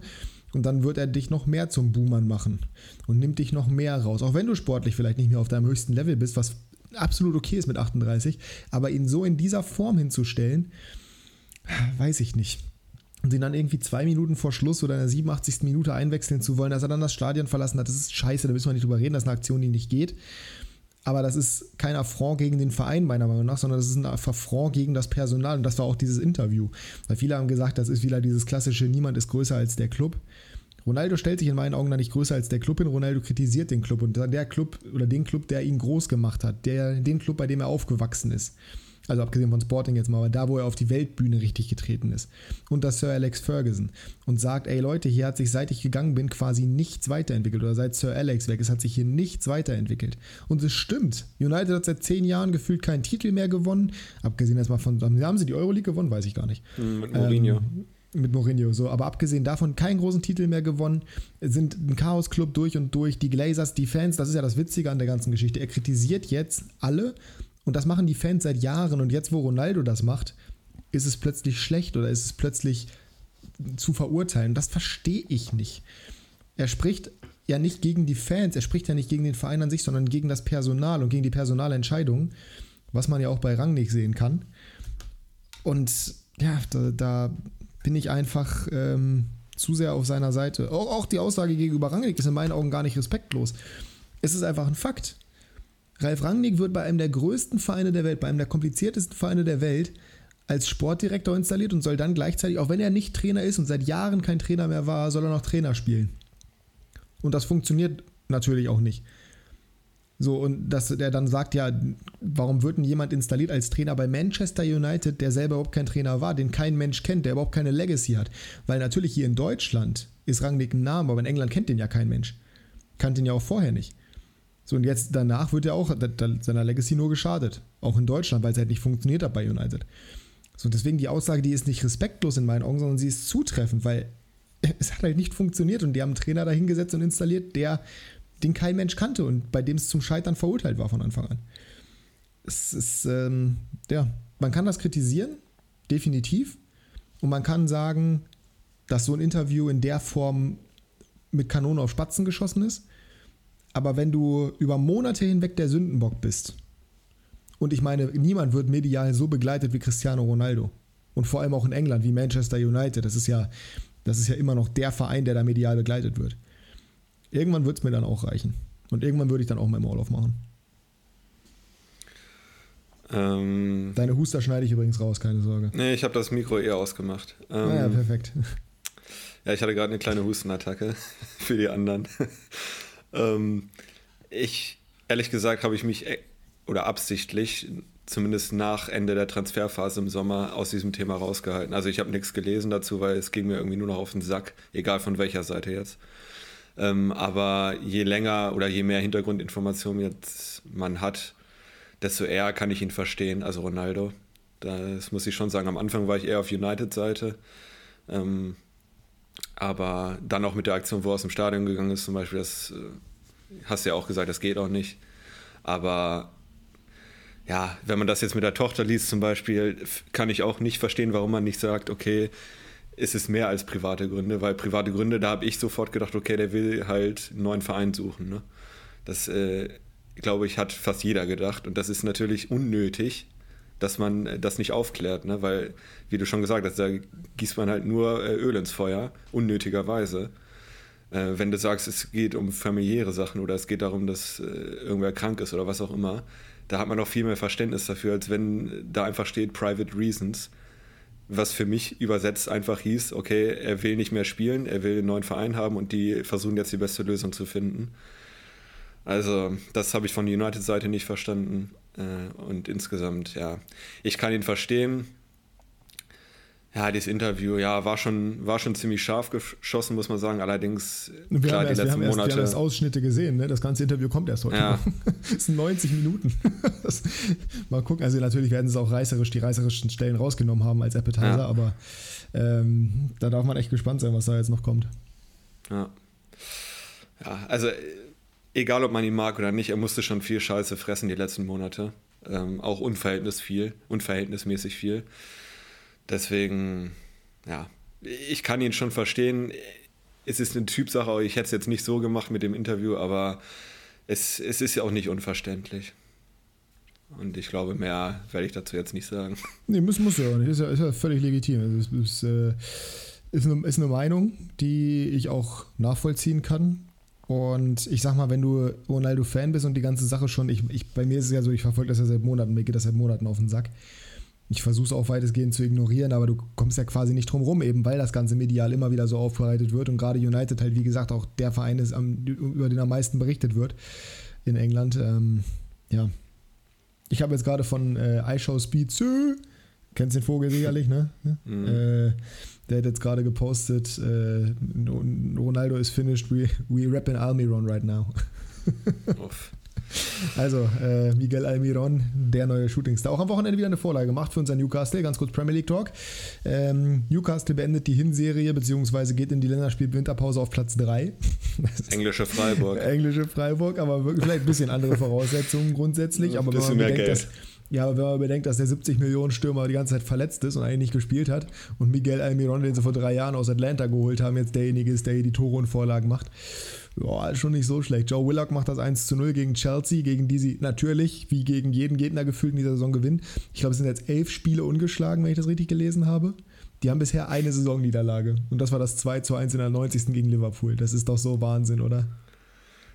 Und dann wird er dich noch mehr zum Buhmann machen und nimmt dich noch mehr raus. Auch wenn du sportlich vielleicht nicht mehr auf deinem höchsten Level bist, was absolut okay ist mit 38, aber ihn so in dieser Form hinzustellen, weiß ich nicht. Und ihn dann irgendwie zwei Minuten vor Schluss oder in der 87. Minute einwechseln zu wollen, dass er dann das Stadion verlassen hat, das ist scheiße, da müssen wir nicht drüber reden, das ist eine Aktion, die nicht geht. Aber das ist kein Affront gegen den Verein, meiner Meinung nach, sondern das ist ein Affront gegen das Personal. Und das war auch dieses Interview. Weil viele haben gesagt, das ist wieder dieses klassische, niemand ist größer als der Club. Ronaldo stellt sich in meinen Augen da nicht größer als der Club hin. Ronaldo kritisiert den Club und der Club oder den Club, der ihn groß gemacht hat, der, den Club, bei dem er aufgewachsen ist. Also abgesehen von Sporting jetzt mal, aber da, wo er auf die Weltbühne richtig getreten ist. Und das Sir Alex Ferguson. Und sagt, ey Leute, hier hat sich seit ich gegangen bin quasi nichts weiterentwickelt. Oder seit Sir Alex weg ist, hat sich hier nichts weiterentwickelt. Und es stimmt. United hat seit zehn Jahren gefühlt keinen Titel mehr gewonnen. Abgesehen erstmal von, haben sie die Euroleague gewonnen? Weiß ich gar nicht. Hm, mit Mourinho. Ähm, mit Mourinho so, aber abgesehen davon keinen großen Titel mehr gewonnen, sind ein Chaos-Club durch und durch. Die Glazers, die Fans, das ist ja das Witzige an der ganzen Geschichte. Er kritisiert jetzt alle und das machen die Fans seit Jahren. Und jetzt, wo Ronaldo das macht, ist es plötzlich schlecht oder ist es plötzlich zu verurteilen. Das verstehe ich nicht. Er spricht ja nicht gegen die Fans, er spricht ja nicht gegen den Verein an sich, sondern gegen das Personal und gegen die Personalentscheidungen, was man ja auch bei Rangnick sehen kann. Und ja, da, da bin ich einfach ähm, zu sehr auf seiner Seite. Auch, auch die Aussage gegenüber Rangnick ist in meinen Augen gar nicht respektlos. Es ist einfach ein Fakt. Ralf Rangnick wird bei einem der größten Vereine der Welt, bei einem der kompliziertesten Vereine der Welt, als Sportdirektor installiert und soll dann gleichzeitig, auch wenn er nicht Trainer ist und seit Jahren kein Trainer mehr war, soll er noch Trainer spielen. Und das funktioniert natürlich auch nicht. So, und dass der dann sagt, ja, warum wird denn jemand installiert als Trainer bei Manchester United, der selber überhaupt kein Trainer war, den kein Mensch kennt, der überhaupt keine Legacy hat? Weil natürlich hier in Deutschland ist Rangnick ein Name, aber in England kennt den ja kein Mensch. Kannte ihn ja auch vorher nicht. So, und jetzt danach wird er auch seiner Legacy nur geschadet. Auch in Deutschland, weil es halt nicht funktioniert hat bei United. So, deswegen die Aussage, die ist nicht respektlos in meinen Augen, sondern sie ist zutreffend, weil es hat halt nicht funktioniert und die haben einen Trainer dahingesetzt und installiert, der den kein Mensch kannte und bei dem es zum Scheitern verurteilt war von Anfang an. Es ist, ähm, ja, man kann das kritisieren, definitiv. Und man kann sagen, dass so ein Interview in der Form mit Kanonen auf Spatzen geschossen ist. Aber wenn du über Monate hinweg der Sündenbock bist, und ich meine, niemand wird medial so begleitet wie Cristiano Ronaldo. Und vor allem auch in England wie Manchester United. Das ist ja, das ist ja immer noch der Verein, der da medial begleitet wird. Irgendwann wird es mir dann auch reichen. Und irgendwann würde ich dann auch meinen Maul aufmachen. Ähm, Deine Huster schneide ich übrigens raus, keine Sorge. Nee, ich habe das Mikro eher ausgemacht. Ähm, ah ja, perfekt. Ja, ich hatte gerade eine kleine Hustenattacke für die anderen. Ähm, ich, ehrlich gesagt, habe ich mich e- oder absichtlich, zumindest nach Ende der Transferphase im Sommer, aus diesem Thema rausgehalten. Also ich habe nichts gelesen dazu, weil es ging mir irgendwie nur noch auf den Sack, egal von welcher Seite jetzt. Ähm, aber je länger oder je mehr Hintergrundinformationen jetzt man hat, desto eher kann ich ihn verstehen, also Ronaldo. Das muss ich schon sagen. Am Anfang war ich eher auf United-Seite. Ähm, aber dann auch mit der Aktion, wo er aus dem Stadion gegangen ist, zum Beispiel, das äh, hast du ja auch gesagt, das geht auch nicht. Aber ja, wenn man das jetzt mit der Tochter liest zum Beispiel, kann ich auch nicht verstehen, warum man nicht sagt, okay, ist es mehr als private Gründe, weil private Gründe, da habe ich sofort gedacht, okay, der will halt einen neuen Verein suchen. Ne? Das, äh, glaube ich, hat fast jeder gedacht und das ist natürlich unnötig, dass man äh, das nicht aufklärt, ne? weil, wie du schon gesagt hast, da gießt man halt nur äh, Öl ins Feuer, unnötigerweise. Äh, wenn du sagst, es geht um familiäre Sachen oder es geht darum, dass irgendwer krank ist oder was auch immer, da hat man auch viel mehr Verständnis dafür, als wenn da einfach steht Private Reasons was für mich übersetzt einfach hieß, okay, er will nicht mehr spielen, er will einen neuen Verein haben und die versuchen jetzt die beste Lösung zu finden. Also, das habe ich von der United-Seite nicht verstanden. Äh, und insgesamt, ja, ich kann ihn verstehen. Ja, dieses Interview, ja, war schon, war schon ziemlich scharf geschossen, muss man sagen. Allerdings, wir klar, die erst, letzten wir haben Monate. Erst, wir haben erst Ausschnitte gesehen, ne? Das ganze Interview kommt erst heute. Ja. das sind 90 Minuten. das, mal gucken. Also, natürlich werden sie auch reißerisch, die reißerischen Stellen rausgenommen haben als Appetizer, ja. aber ähm, da darf man echt gespannt sein, was da jetzt noch kommt. Ja. Ja, also, egal ob man ihn mag oder nicht, er musste schon viel Scheiße fressen die letzten Monate. Ähm, auch unverhältnis viel, unverhältnismäßig viel. Deswegen, ja, ich kann ihn schon verstehen. Es ist eine Typsache, ich hätte es jetzt nicht so gemacht mit dem Interview, aber es, es ist ja auch nicht unverständlich. Und ich glaube, mehr werde ich dazu jetzt nicht sagen. Nee, muss, muss ja auch nicht. Ist ja, ist ja völlig legitim. Es ist, ist, äh, ist, eine, ist eine Meinung, die ich auch nachvollziehen kann. Und ich sag mal, wenn du Ronaldo-Fan bist und die ganze Sache schon, ich, ich, bei mir ist es ja so, ich verfolge das ja seit Monaten, mir geht das seit Monaten auf den Sack ich versuche es auch weitestgehend zu ignorieren, aber du kommst ja quasi nicht drum rum, eben weil das ganze medial immer wieder so aufbereitet wird und gerade United halt, wie gesagt, auch der Verein ist, über den am meisten berichtet wird in England. Ähm, ja. Ich habe jetzt gerade von äh, iShow Speed, kennst den Vogel sicherlich, ne? Mhm. Äh, der hat jetzt gerade gepostet, äh, Ronaldo is finished, we, we rap in Almiron right now. Uff. Also, äh, Miguel Almiron, der neue Shootingstar. Auch am Wochenende wieder eine Vorlage gemacht für unser Newcastle. Ganz kurz Premier League Talk. Ähm, Newcastle beendet die Hinserie, beziehungsweise geht in die Länderspiel-Winterpause auf Platz 3. Englische Freiburg. Englische Freiburg, aber wirklich vielleicht ein bisschen andere Voraussetzungen grundsätzlich. Aber wenn man bedenkt, dass, ja, aber wenn man bedenkt, dass der 70 Millionen Stürmer die ganze Zeit verletzt ist und eigentlich nicht gespielt hat und Miguel Almiron, den sie vor drei Jahren aus Atlanta geholt haben, jetzt derjenige ist, der hier die Tore und Vorlagen macht ja, schon nicht so schlecht. Joe Willock macht das 1 zu 0 gegen Chelsea, gegen die sie natürlich, wie gegen jeden Gegner gefühlt in dieser Saison gewinnen. Ich glaube, es sind jetzt elf Spiele ungeschlagen, wenn ich das richtig gelesen habe. Die haben bisher eine Saisonniederlage. Und das war das 2 zu 1 in der 90. gegen Liverpool. Das ist doch so Wahnsinn, oder?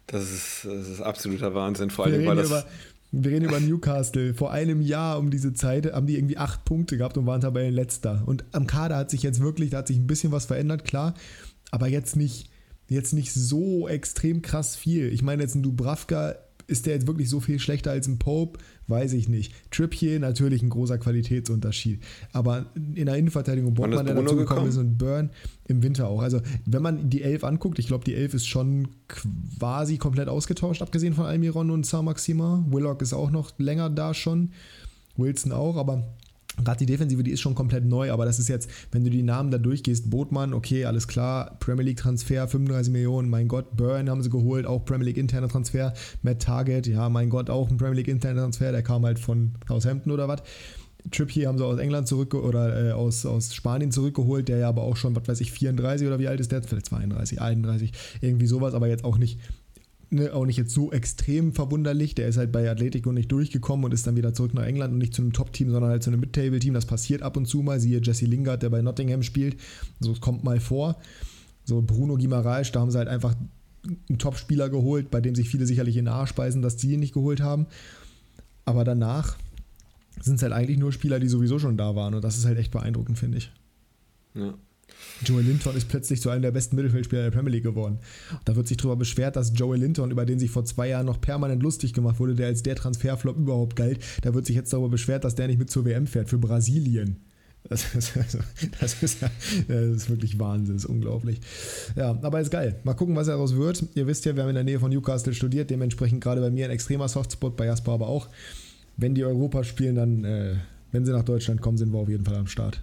Das ist, das ist absoluter Wahnsinn. Vor allem, weil das. Über, wir reden über Newcastle. Vor einem Jahr um diese Zeit haben die irgendwie acht Punkte gehabt und waren Tabellenletzter. Und am Kader hat sich jetzt wirklich, da hat sich ein bisschen was verändert, klar. Aber jetzt nicht, jetzt nicht so extrem krass viel. Ich meine, jetzt ein Dubravka ist der jetzt wirklich so viel schlechter als ein Pope? Weiß ich nicht. Trippier natürlich ein großer Qualitätsunterschied. Aber in der Innenverteidigung Bockmann, der dazu gekommen ist und Burn im Winter auch. Also wenn man die Elf anguckt, ich glaube, die Elf ist schon quasi komplett ausgetauscht, abgesehen von Almiron und Saint-Maxima. Willock ist auch noch länger da schon. Wilson auch, aber Gerade die Defensive, die ist schon komplett neu, aber das ist jetzt, wenn du die Namen da durchgehst, Botmann, okay, alles klar, Premier League Transfer, 35 Millionen, mein Gott, Burn haben sie geholt, auch Premier League interner Transfer, Matt Target, ja, mein Gott, auch ein Premier League interner Transfer, der kam halt von Southampton oder was. Trippier haben sie aus England zurück oder äh, aus, aus Spanien zurückgeholt, der ja aber auch schon, was weiß ich, 34 oder wie alt ist der? Vielleicht 32, 31, irgendwie sowas, aber jetzt auch nicht ne, auch nicht jetzt so extrem verwunderlich. Der ist halt bei Atletico nicht durchgekommen und ist dann wieder zurück nach England und nicht zu einem Top-Team, sondern halt zu einem Mid-Table-Team. Das passiert ab und zu mal. Siehe Jesse Lingard, der bei Nottingham spielt. So, es kommt mal vor. So Bruno Guimaraes, da haben sie halt einfach einen Top-Spieler geholt, bei dem sich viele sicherlich in den Arsch speisen, dass sie ihn nicht geholt haben. Aber danach sind es halt eigentlich nur Spieler, die sowieso schon da waren. Und das ist halt echt beeindruckend, finde ich. Ja. Joey Linton ist plötzlich zu einem der besten Mittelfeldspieler der Premier League geworden. Da wird sich darüber beschwert, dass Joey Linton, über den sich vor zwei Jahren noch permanent lustig gemacht wurde, der als der Transferflop überhaupt galt, da wird sich jetzt darüber beschwert, dass der nicht mit zur WM fährt für Brasilien. Das ist, also, das, ist, das ist, wirklich Wahnsinn, ist unglaublich. Ja, aber ist geil. Mal gucken, was daraus wird. Ihr wisst ja, wir haben in der Nähe von Newcastle studiert, dementsprechend gerade bei mir ein extremer Softspot, bei Jasper aber auch. Wenn die Europa spielen, dann, äh, wenn sie nach Deutschland kommen, sind wir auf jeden Fall am Start.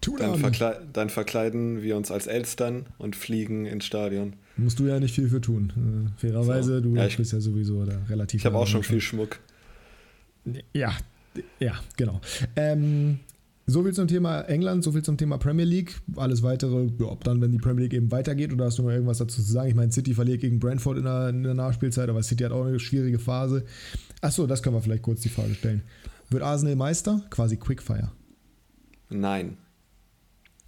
Dann, verkle dann, verkleiden wir uns als Elstern und fliegen ins Stadion. Musst du ja nicht viel für tun. Äh, fairerweise, so. du ja, ich, bist ja sowieso da relativ. Ich habe auch schon viel Schmuck. Ja, ja, genau. Ähm, so viel zum Thema England, so viel zum Thema Premier League. Alles weitere, ja, ob dann, wenn die Premier League eben weitergeht oder hast du noch irgendwas dazu zu sagen? Ich meine, City verliert gegen Brentford in der, in der Nachspielzeit, aber City hat auch eine schwierige Phase. Achso, das können wir vielleicht kurz die Frage stellen. Wird Arsenal Meister? Quasi Quickfire. Nein.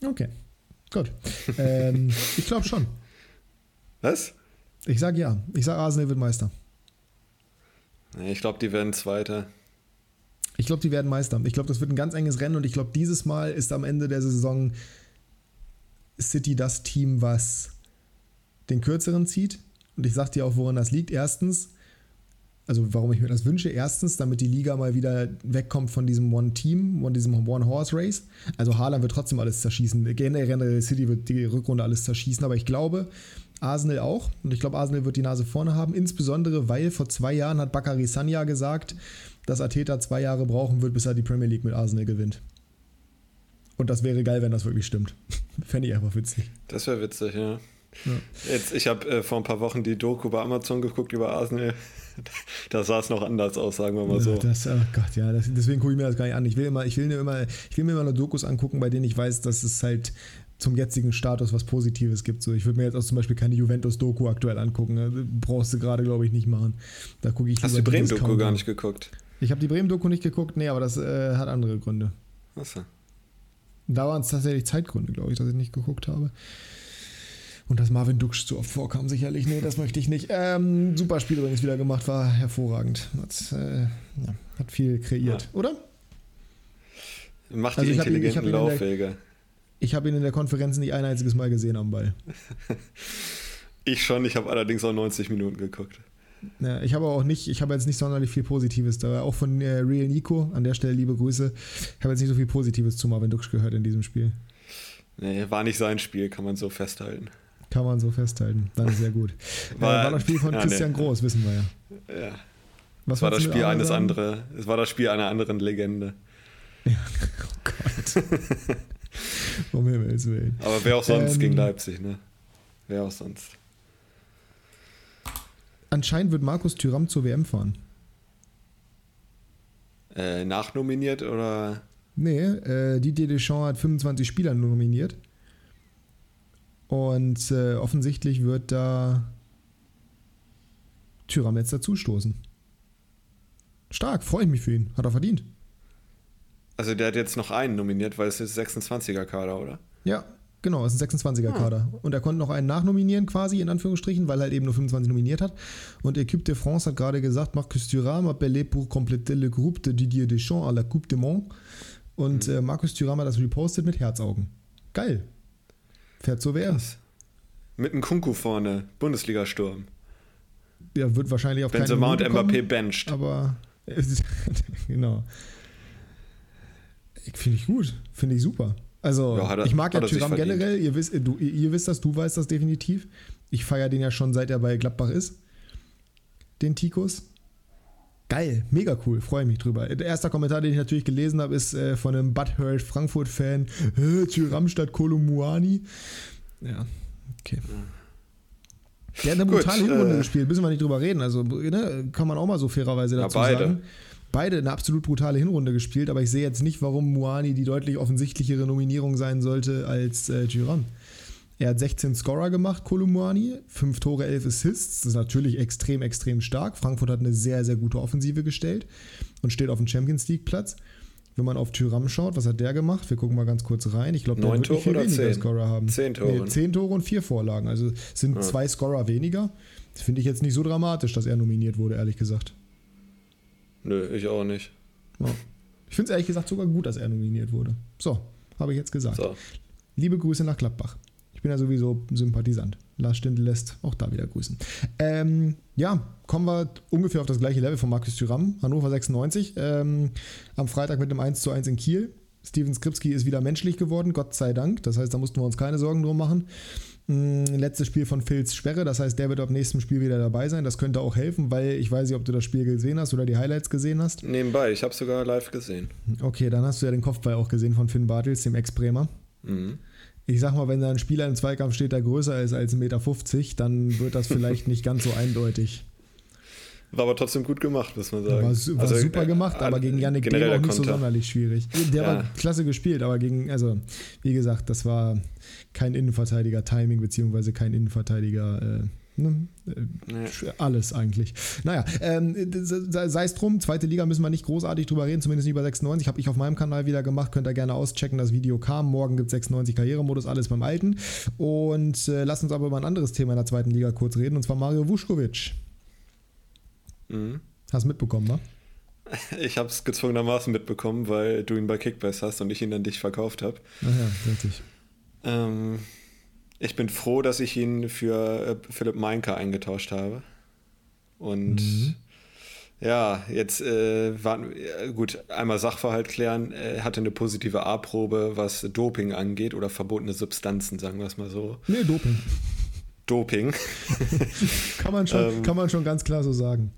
Okay, gut. ähm, ich glaube schon. Was? Ich sage ja. Ich sage, Arsenal wird Meister. Ich glaube, die werden Zweiter. Ich glaube, die werden Meister. Ich glaube, das wird ein ganz enges Rennen und ich glaube, dieses Mal ist am Ende der Saison City das Team, was den kürzeren zieht. Und ich sage dir auch, woran das liegt. Erstens, also warum ich mir das wünsche. Erstens, damit die Liga mal wieder wegkommt von diesem One-Team, von diesem One-Horse-Race. Also Haaland wird trotzdem alles zerschießen. Generell City wird die Rückrunde alles zerschießen, aber ich glaube, Arsenal auch. Und ich glaube, Arsenal wird die Nase vorne haben, insbesondere weil vor zwei Jahren hat Bakary Sanya gesagt, dass Ateta zwei Jahre brauchen wird, bis er die Premier League mit Arsenal gewinnt. Und das wäre geil, wenn das wirklich stimmt. Fände ich einfach witzig. Das wäre witzig, ja. ja. Jetzt, ich habe äh, vor ein paar Wochen die Doku bei Amazon geguckt über Arsenal da sah es noch anders aus, sagen wir mal so. Das, oh Gott, ja, das, deswegen gucke ich mir das gar nicht an. Ich will, immer, ich, will mir immer, ich will mir immer nur Dokus angucken, bei denen ich weiß, dass es halt zum jetzigen Status was Positives gibt. So, ich würde mir jetzt auch zum Beispiel keine Juventus-Doku aktuell angucken. Ne? Brauchst du gerade, glaube ich, nicht machen. Da gucke ich Hast du die Bremen-Doku gar nicht geguckt? Ich habe die Bremen-Doku nicht geguckt, nee, aber das äh, hat andere Gründe. Achso. Da waren es tatsächlich Zeitgründe, glaube ich, dass ich nicht geguckt habe. Und dass Marvin Duksch zu oft vorkam, sicherlich. Nee, das möchte ich nicht. Ähm, super Spiel übrigens wieder gemacht, war hervorragend. Hat, äh, ja, hat viel kreiert, ja. oder? Macht also die intelligenten ihn, Laufwege. Ich habe ihn in der Konferenz nicht ein einziges Mal gesehen am Ball. ich schon, ich habe allerdings auch 90 Minuten geguckt. Ja, ich habe auch nicht, ich habe jetzt nicht sonderlich viel Positives da. Auch von äh, Real Nico, an der Stelle liebe Grüße. Ich habe jetzt nicht so viel Positives zu Marvin Duksch gehört in diesem Spiel. Nee, war nicht sein Spiel, kann man so festhalten. Kann man so festhalten. Dann sehr gut. War, äh, war das Spiel von ja, Christian nee. Groß, wissen wir ja. Ja. Was war das Spiel eines anderen? Es war das Spiel einer anderen Legende. Ja, oh Gott. um Himmels Willen. Aber wer auch sonst ähm, gegen Leipzig, ne? Wer auch sonst. Anscheinend wird Markus Thüram zur WM fahren. Äh, nachnominiert oder? Nee, äh, Didier Deschamps hat 25 Spieler nominiert. Und äh, offensichtlich wird da Tyram jetzt dazustoßen. Stark, freue ich mich für ihn. Hat er verdient. Also der hat jetzt noch einen nominiert, weil es ist 26er Kader, oder? Ja, genau, es ist ein 26er Kader. Ah. Und er konnte noch einen nachnominieren quasi, in Anführungsstrichen, weil er halt eben nur 25 nominiert hat. Und Equipe de France hat gerade gesagt, Marcus Thuram appelé pour compléter le groupe de Didier Deschamps à la Coupe de Monde. Und mhm. äh, Markus Thuram hat das repostet mit Herzaugen. Geil. Fährt zur WM. Mit einem Kunku vorne, Bundesliga-Sturm. Ja, wird wahrscheinlich auf Benzema und Mbappé bencht. Aber, genau. Finde ich gut. Finde ich super. Also, ja, er, ich mag ja Tyram generell. Ihr wisst, du, ihr wisst das, du weißt das definitiv. Ich feiere den ja schon seit er bei Gladbach ist. Den Tikus. Geil, mega cool, freue mich drüber. Der erste Kommentar, den ich natürlich gelesen habe, ist äh, von einem Butthurt Frankfurt-Fan: Tyram statt Kolumuani. Ja, okay. Der hat eine brutale Hinrunde äh, gespielt, müssen wir nicht drüber reden. Also, ne, kann man auch mal so fairerweise dazu ja, beide. sagen beide eine absolut brutale Hinrunde gespielt, aber ich sehe jetzt nicht, warum Moani die deutlich offensichtlichere Nominierung sein sollte als äh, Giron. Er hat 16 Scorer gemacht, Kolumuani, 5 Tore, 11 Assists. Das ist natürlich extrem, extrem stark. Frankfurt hat eine sehr, sehr gute Offensive gestellt und steht auf dem Champions League-Platz. Wenn man auf Tyram schaut, was hat der gemacht? Wir gucken mal ganz kurz rein. Ich glaube, der wird nicht viel weniger zehn? Scorer haben. 10 Tore. Nee, 10 Tore und 4 Vorlagen. Also sind ja. zwei Scorer weniger. Das finde ich jetzt nicht so dramatisch, dass er nominiert wurde, ehrlich gesagt. Nö, ich auch nicht. Ja. Ich finde es ehrlich gesagt sogar gut, dass er nominiert wurde. So, habe ich jetzt gesagt. So. Liebe Grüße nach Gladbach. Ich bin ja sowieso Sympathisant. Lars Stindl lässt auch da wieder grüßen. Ähm, ja, kommen wir ungefähr auf das gleiche Level von Markus Thüram, Hannover 96. Ähm, am Freitag mit einem 1 zu 1 in Kiel. Steven Skripski ist wieder menschlich geworden, Gott sei Dank. Das heißt, da mussten wir uns keine Sorgen drum machen. Mm, letztes Spiel von Phils Sperre, das heißt, der wird ab nächstem Spiel wieder dabei sein. Das könnte auch helfen, weil ich weiß nicht, ob du das Spiel gesehen hast oder die Highlights gesehen hast. Nebenbei, ich habe sogar live gesehen. Okay, dann hast du ja den Kopfball auch gesehen von Finn Bartels, dem Ex-Bremer. Mhm. Ich sag mal, wenn da ein Spieler im Zweikampf steht, der größer ist als 1,50 Meter, dann wird das vielleicht nicht ganz so eindeutig. War aber trotzdem gut gemacht, muss man sagen. War, war also, super gemacht, äh, aber gegen Yannick Dehm auch nicht Konter. so sonderlich schwierig. Der ja. war klasse gespielt, aber gegen, also wie gesagt, das war kein Innenverteidiger-Timing, beziehungsweise kein Innenverteidiger. Äh, Ne? Nee. Alles eigentlich. Naja, ähm, sei es drum, zweite Liga müssen wir nicht großartig drüber reden, zumindest nicht über 96. Habe ich auf meinem Kanal wieder gemacht, könnt ihr gerne auschecken. Das Video kam. Morgen gibt es 96 Karrieremodus, alles beim Alten. Und äh, lasst uns aber über ein anderes Thema in der zweiten Liga kurz reden, und zwar Mario Vuskovic. Mhm. Hast mitbekommen, wa? Ich habe es gezwungenermaßen mitbekommen, weil du ihn bei Kickbass hast und ich ihn an dich verkauft habe. Ach ja, richtig. Ähm, ich bin froh, dass ich ihn für äh, Philipp Meinke eingetauscht habe. Und mhm. ja, jetzt äh, waren, gut, einmal Sachverhalt klären. Er hatte eine positive A-Probe, was Doping angeht oder verbotene Substanzen, sagen wir es mal so. Nee, Doping. Doping. kann, man schon, ähm, kann man schon ganz klar so sagen.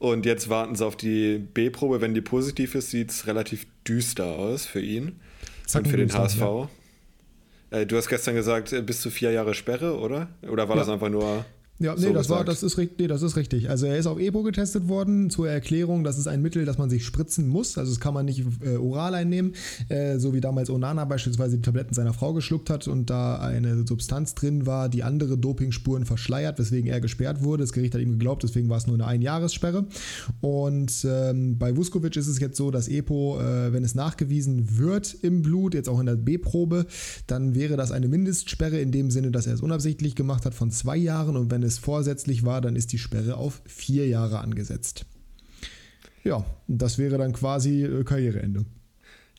Und jetzt warten sie auf die B-Probe. Wenn die positiv ist, sieht es relativ düster aus für ihn Zacken und für den HSV. Ja. Äh, du hast gestern gesagt, äh, bis zu vier Jahre Sperre, oder? Oder war ja. das einfach nur. Ja, nee, so das war, das ist, nee, das ist richtig. Also er ist auf EPO getestet worden zur Erklärung, das ist ein Mittel, das man sich spritzen muss. Also das kann man nicht äh, oral einnehmen, äh, so wie damals Onana beispielsweise die Tabletten seiner Frau geschluckt hat und da eine Substanz drin war, die andere Dopingspuren verschleiert, weswegen er gesperrt wurde. Das Gericht hat ihm geglaubt, deswegen war es nur eine Einjahressperre. Und ähm, bei Vuskovic ist es jetzt so, dass EPO, äh, wenn es nachgewiesen wird im Blut, jetzt auch in der B-Probe, dann wäre das eine Mindestsperre in dem Sinne, dass er es unabsichtlich gemacht hat von zwei Jahren und wenn es es vorsätzlich war, dann ist die Sperre auf vier Jahre angesetzt. Ja, das wäre dann quasi äh, Karriereende.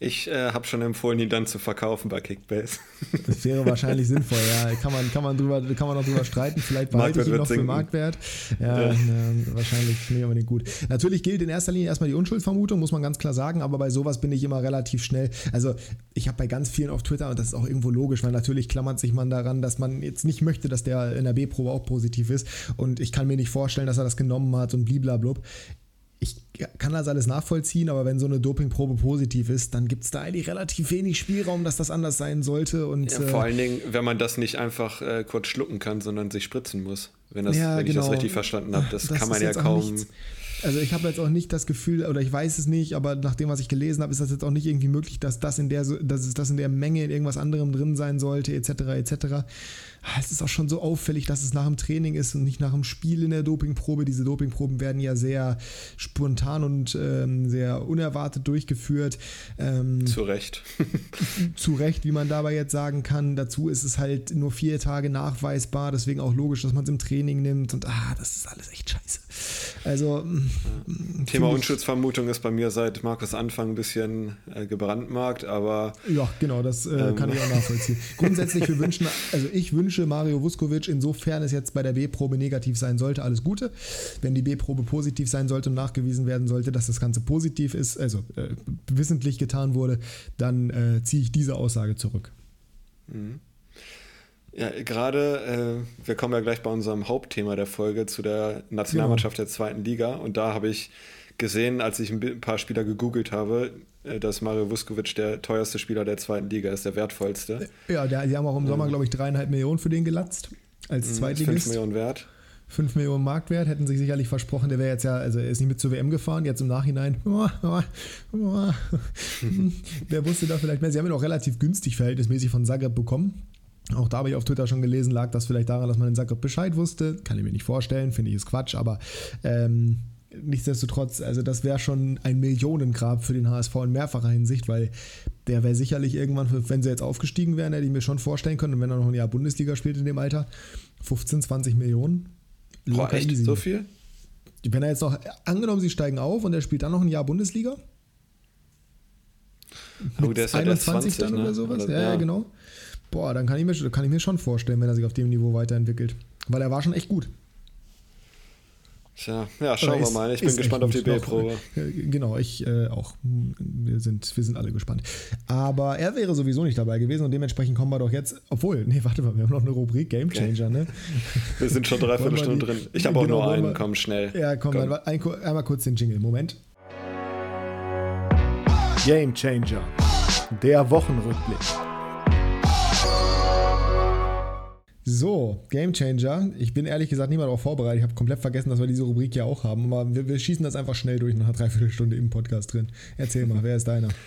Ich äh, habe schon empfohlen, ihn dann zu verkaufen bei Kickbase. Das wäre wahrscheinlich sinnvoll, ja. Kann man, kann man, drüber, kann man noch drüber streiten. Vielleicht behalte ich ihn noch sinken. für Marktwert. Ja, ja. Äh, wahrscheinlich nicht unbedingt gut. Natürlich gilt in erster Linie erstmal die Unschuldsvermutung, muss man ganz klar sagen, aber bei sowas bin ich immer relativ schnell. Also, ich habe bei ganz vielen auf Twitter, und das ist auch irgendwo logisch, weil natürlich klammert sich man daran, dass man jetzt nicht möchte, dass der in der B-Probe auch positiv ist. Und ich kann mir nicht vorstellen, dass er das genommen hat und bliblablub ich kann das alles nachvollziehen, aber wenn so eine Dopingprobe positiv ist, dann gibt es da eigentlich relativ wenig Spielraum, dass das anders sein sollte. Und, ja, vor äh, allen Dingen, wenn man das nicht einfach äh, kurz schlucken kann, sondern sich spritzen muss. Wenn, das, ja, wenn genau. ich das genau. richtig verstanden habe, das, das kann man ja kaum. Also ich habe jetzt auch nicht das Gefühl, oder ich weiß es nicht, aber nach dem, was ich gelesen habe, ist das jetzt auch nicht irgendwie möglich, dass das in der, dass das in der Menge in irgendwas anderem drin sein sollte, etc. etc. Ah, es ist auch schon so auffällig, dass es nach dem Training ist und nicht nach dem Spiel in der Dopingprobe. Diese Dopingproben werden ja sehr spontan und ähm, sehr unerwartet durchgeführt. Ähm, zu Recht. zu Recht, wie man dabei jetzt sagen kann. Dazu ist es halt nur vier Tage nachweisbar, deswegen auch logisch, dass man es im Training nimmt und ah, das ist alles echt scheiße. Also ja. Thema Unschutzvermutung ist bei mir seit Markus Anfang ein bisschen äh, gebrandmarkt, aber ja, genau, das äh, ähm, kann ich auch nachvollziehen. Grundsätzlich wir wünschen, also ich wünsche wünsche Mario Vuskovic, insofern es jetzt bei der B-Probe negativ sein sollte, alles Gute. Wenn die B-Probe positiv sein sollte und nachgewiesen werden sollte, dass das Ganze positiv ist, also äh, wissentlich getan wurde, dann äh, ziehe ich diese Aussage zurück. Mhm. Ja, gerade, äh, wir kommen ja gleich bei unserem Hauptthema der Folge zu der Nationalmannschaft genau. der zweiten Liga und da habe ich gesehen, als ich ein paar Spieler gegoogelt habe, dass Mario Vuskovic der teuerste Spieler der zweiten Liga ist, der wertvollste. Ja, der, die haben auch im Sommer, glaube ich, dreieinhalb Millionen für den gelatzt. Als mhm, Zweitligist. 5 Millionen wert. 5 Millionen Marktwert, hätten sich sicherlich versprochen, der wäre jetzt ja, also er ist nicht mit zur WM gefahren, jetzt im Nachhinein, oh, oh, oh, wer wusste da vielleicht mehr? Sie haben ihn auch relativ günstig verhältnismäßig von Zagreb bekommen. Auch da habe ich auf Twitter schon gelesen, lag das vielleicht daran, dass man in Zagreb Bescheid wusste. Kann ich mir nicht vorstellen, finde ich ist Quatsch, aber ähm, nichtsdestotrotz, also das wäre schon ein Millionengrab für den HSV in mehrfacher Hinsicht, weil der wäre sicherlich irgendwann, wenn sie jetzt aufgestiegen wären, hätte ich mir schon vorstellen können, und wenn er noch ein Jahr Bundesliga spielt in dem Alter, 15, 20 Millionen. Boah, echt easy. so viel? Wenn er jetzt noch, angenommen, sie steigen auf und er spielt dann noch ein Jahr Bundesliga. Oh, der ist 21 ja 20, dann ne? oder sowas. Oder, ja, ja, genau. Boah, dann kann ich, mir, kann ich mir schon vorstellen, wenn er sich auf dem Niveau weiterentwickelt. Weil er war schon echt gut. Tja, ja, schauen ist, wir mal. Ich bin gespannt auf die B-Probe. Genau, ich äh, auch. Wir sind, wir sind alle gespannt. Aber er wäre sowieso nicht dabei gewesen und dementsprechend kommen wir doch jetzt. Obwohl, nee, warte mal, wir haben noch eine Rubrik Game Changer, ne? Wir sind schon dreiviertel Stunden drin. Ich habe auch genau, nur einen, wir, komm schnell. Ja, komm, komm. Dann, ein, einmal kurz den Jingle. Moment. Game Changer. Der Wochenrückblick. So, Game Changer. Ich bin ehrlich gesagt nicht mal darauf vorbereitet. Ich habe komplett vergessen, dass wir diese Rubrik ja auch haben. Aber wir, wir schießen das einfach schnell durch nach einer Dreiviertelstunde im Podcast drin. Erzähl mal, wer ist deiner?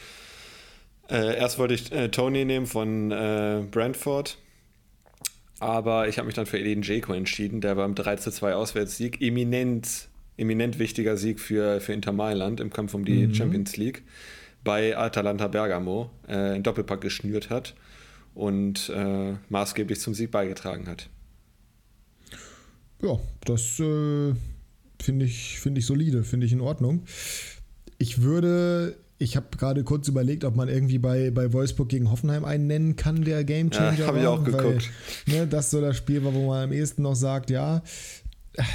Äh, erst wollte ich äh, Tony nehmen von äh, Brentford. Aber ich habe mich dann für Edin Dzeko entschieden, der beim 3-2 Auswärtssieg eminent, eminent wichtiger Sieg für, für Inter Mailand im Kampf um die mhm. Champions League bei Atalanta Bergamo äh, einen Doppelpack geschnürt hat und äh, maßgeblich zum Sieg beigetragen hat. Ja, das äh, finde ich, find ich solide, finde ich in Ordnung. Ich würde, ich habe gerade kurz überlegt, ob man irgendwie bei, bei Wolfsburg gegen Hoffenheim einen nennen kann, der Gamechanger. Ja, habe ich auch geguckt. Weil, ne, das so das Spiel war, wo man am ehesten noch sagt, ja,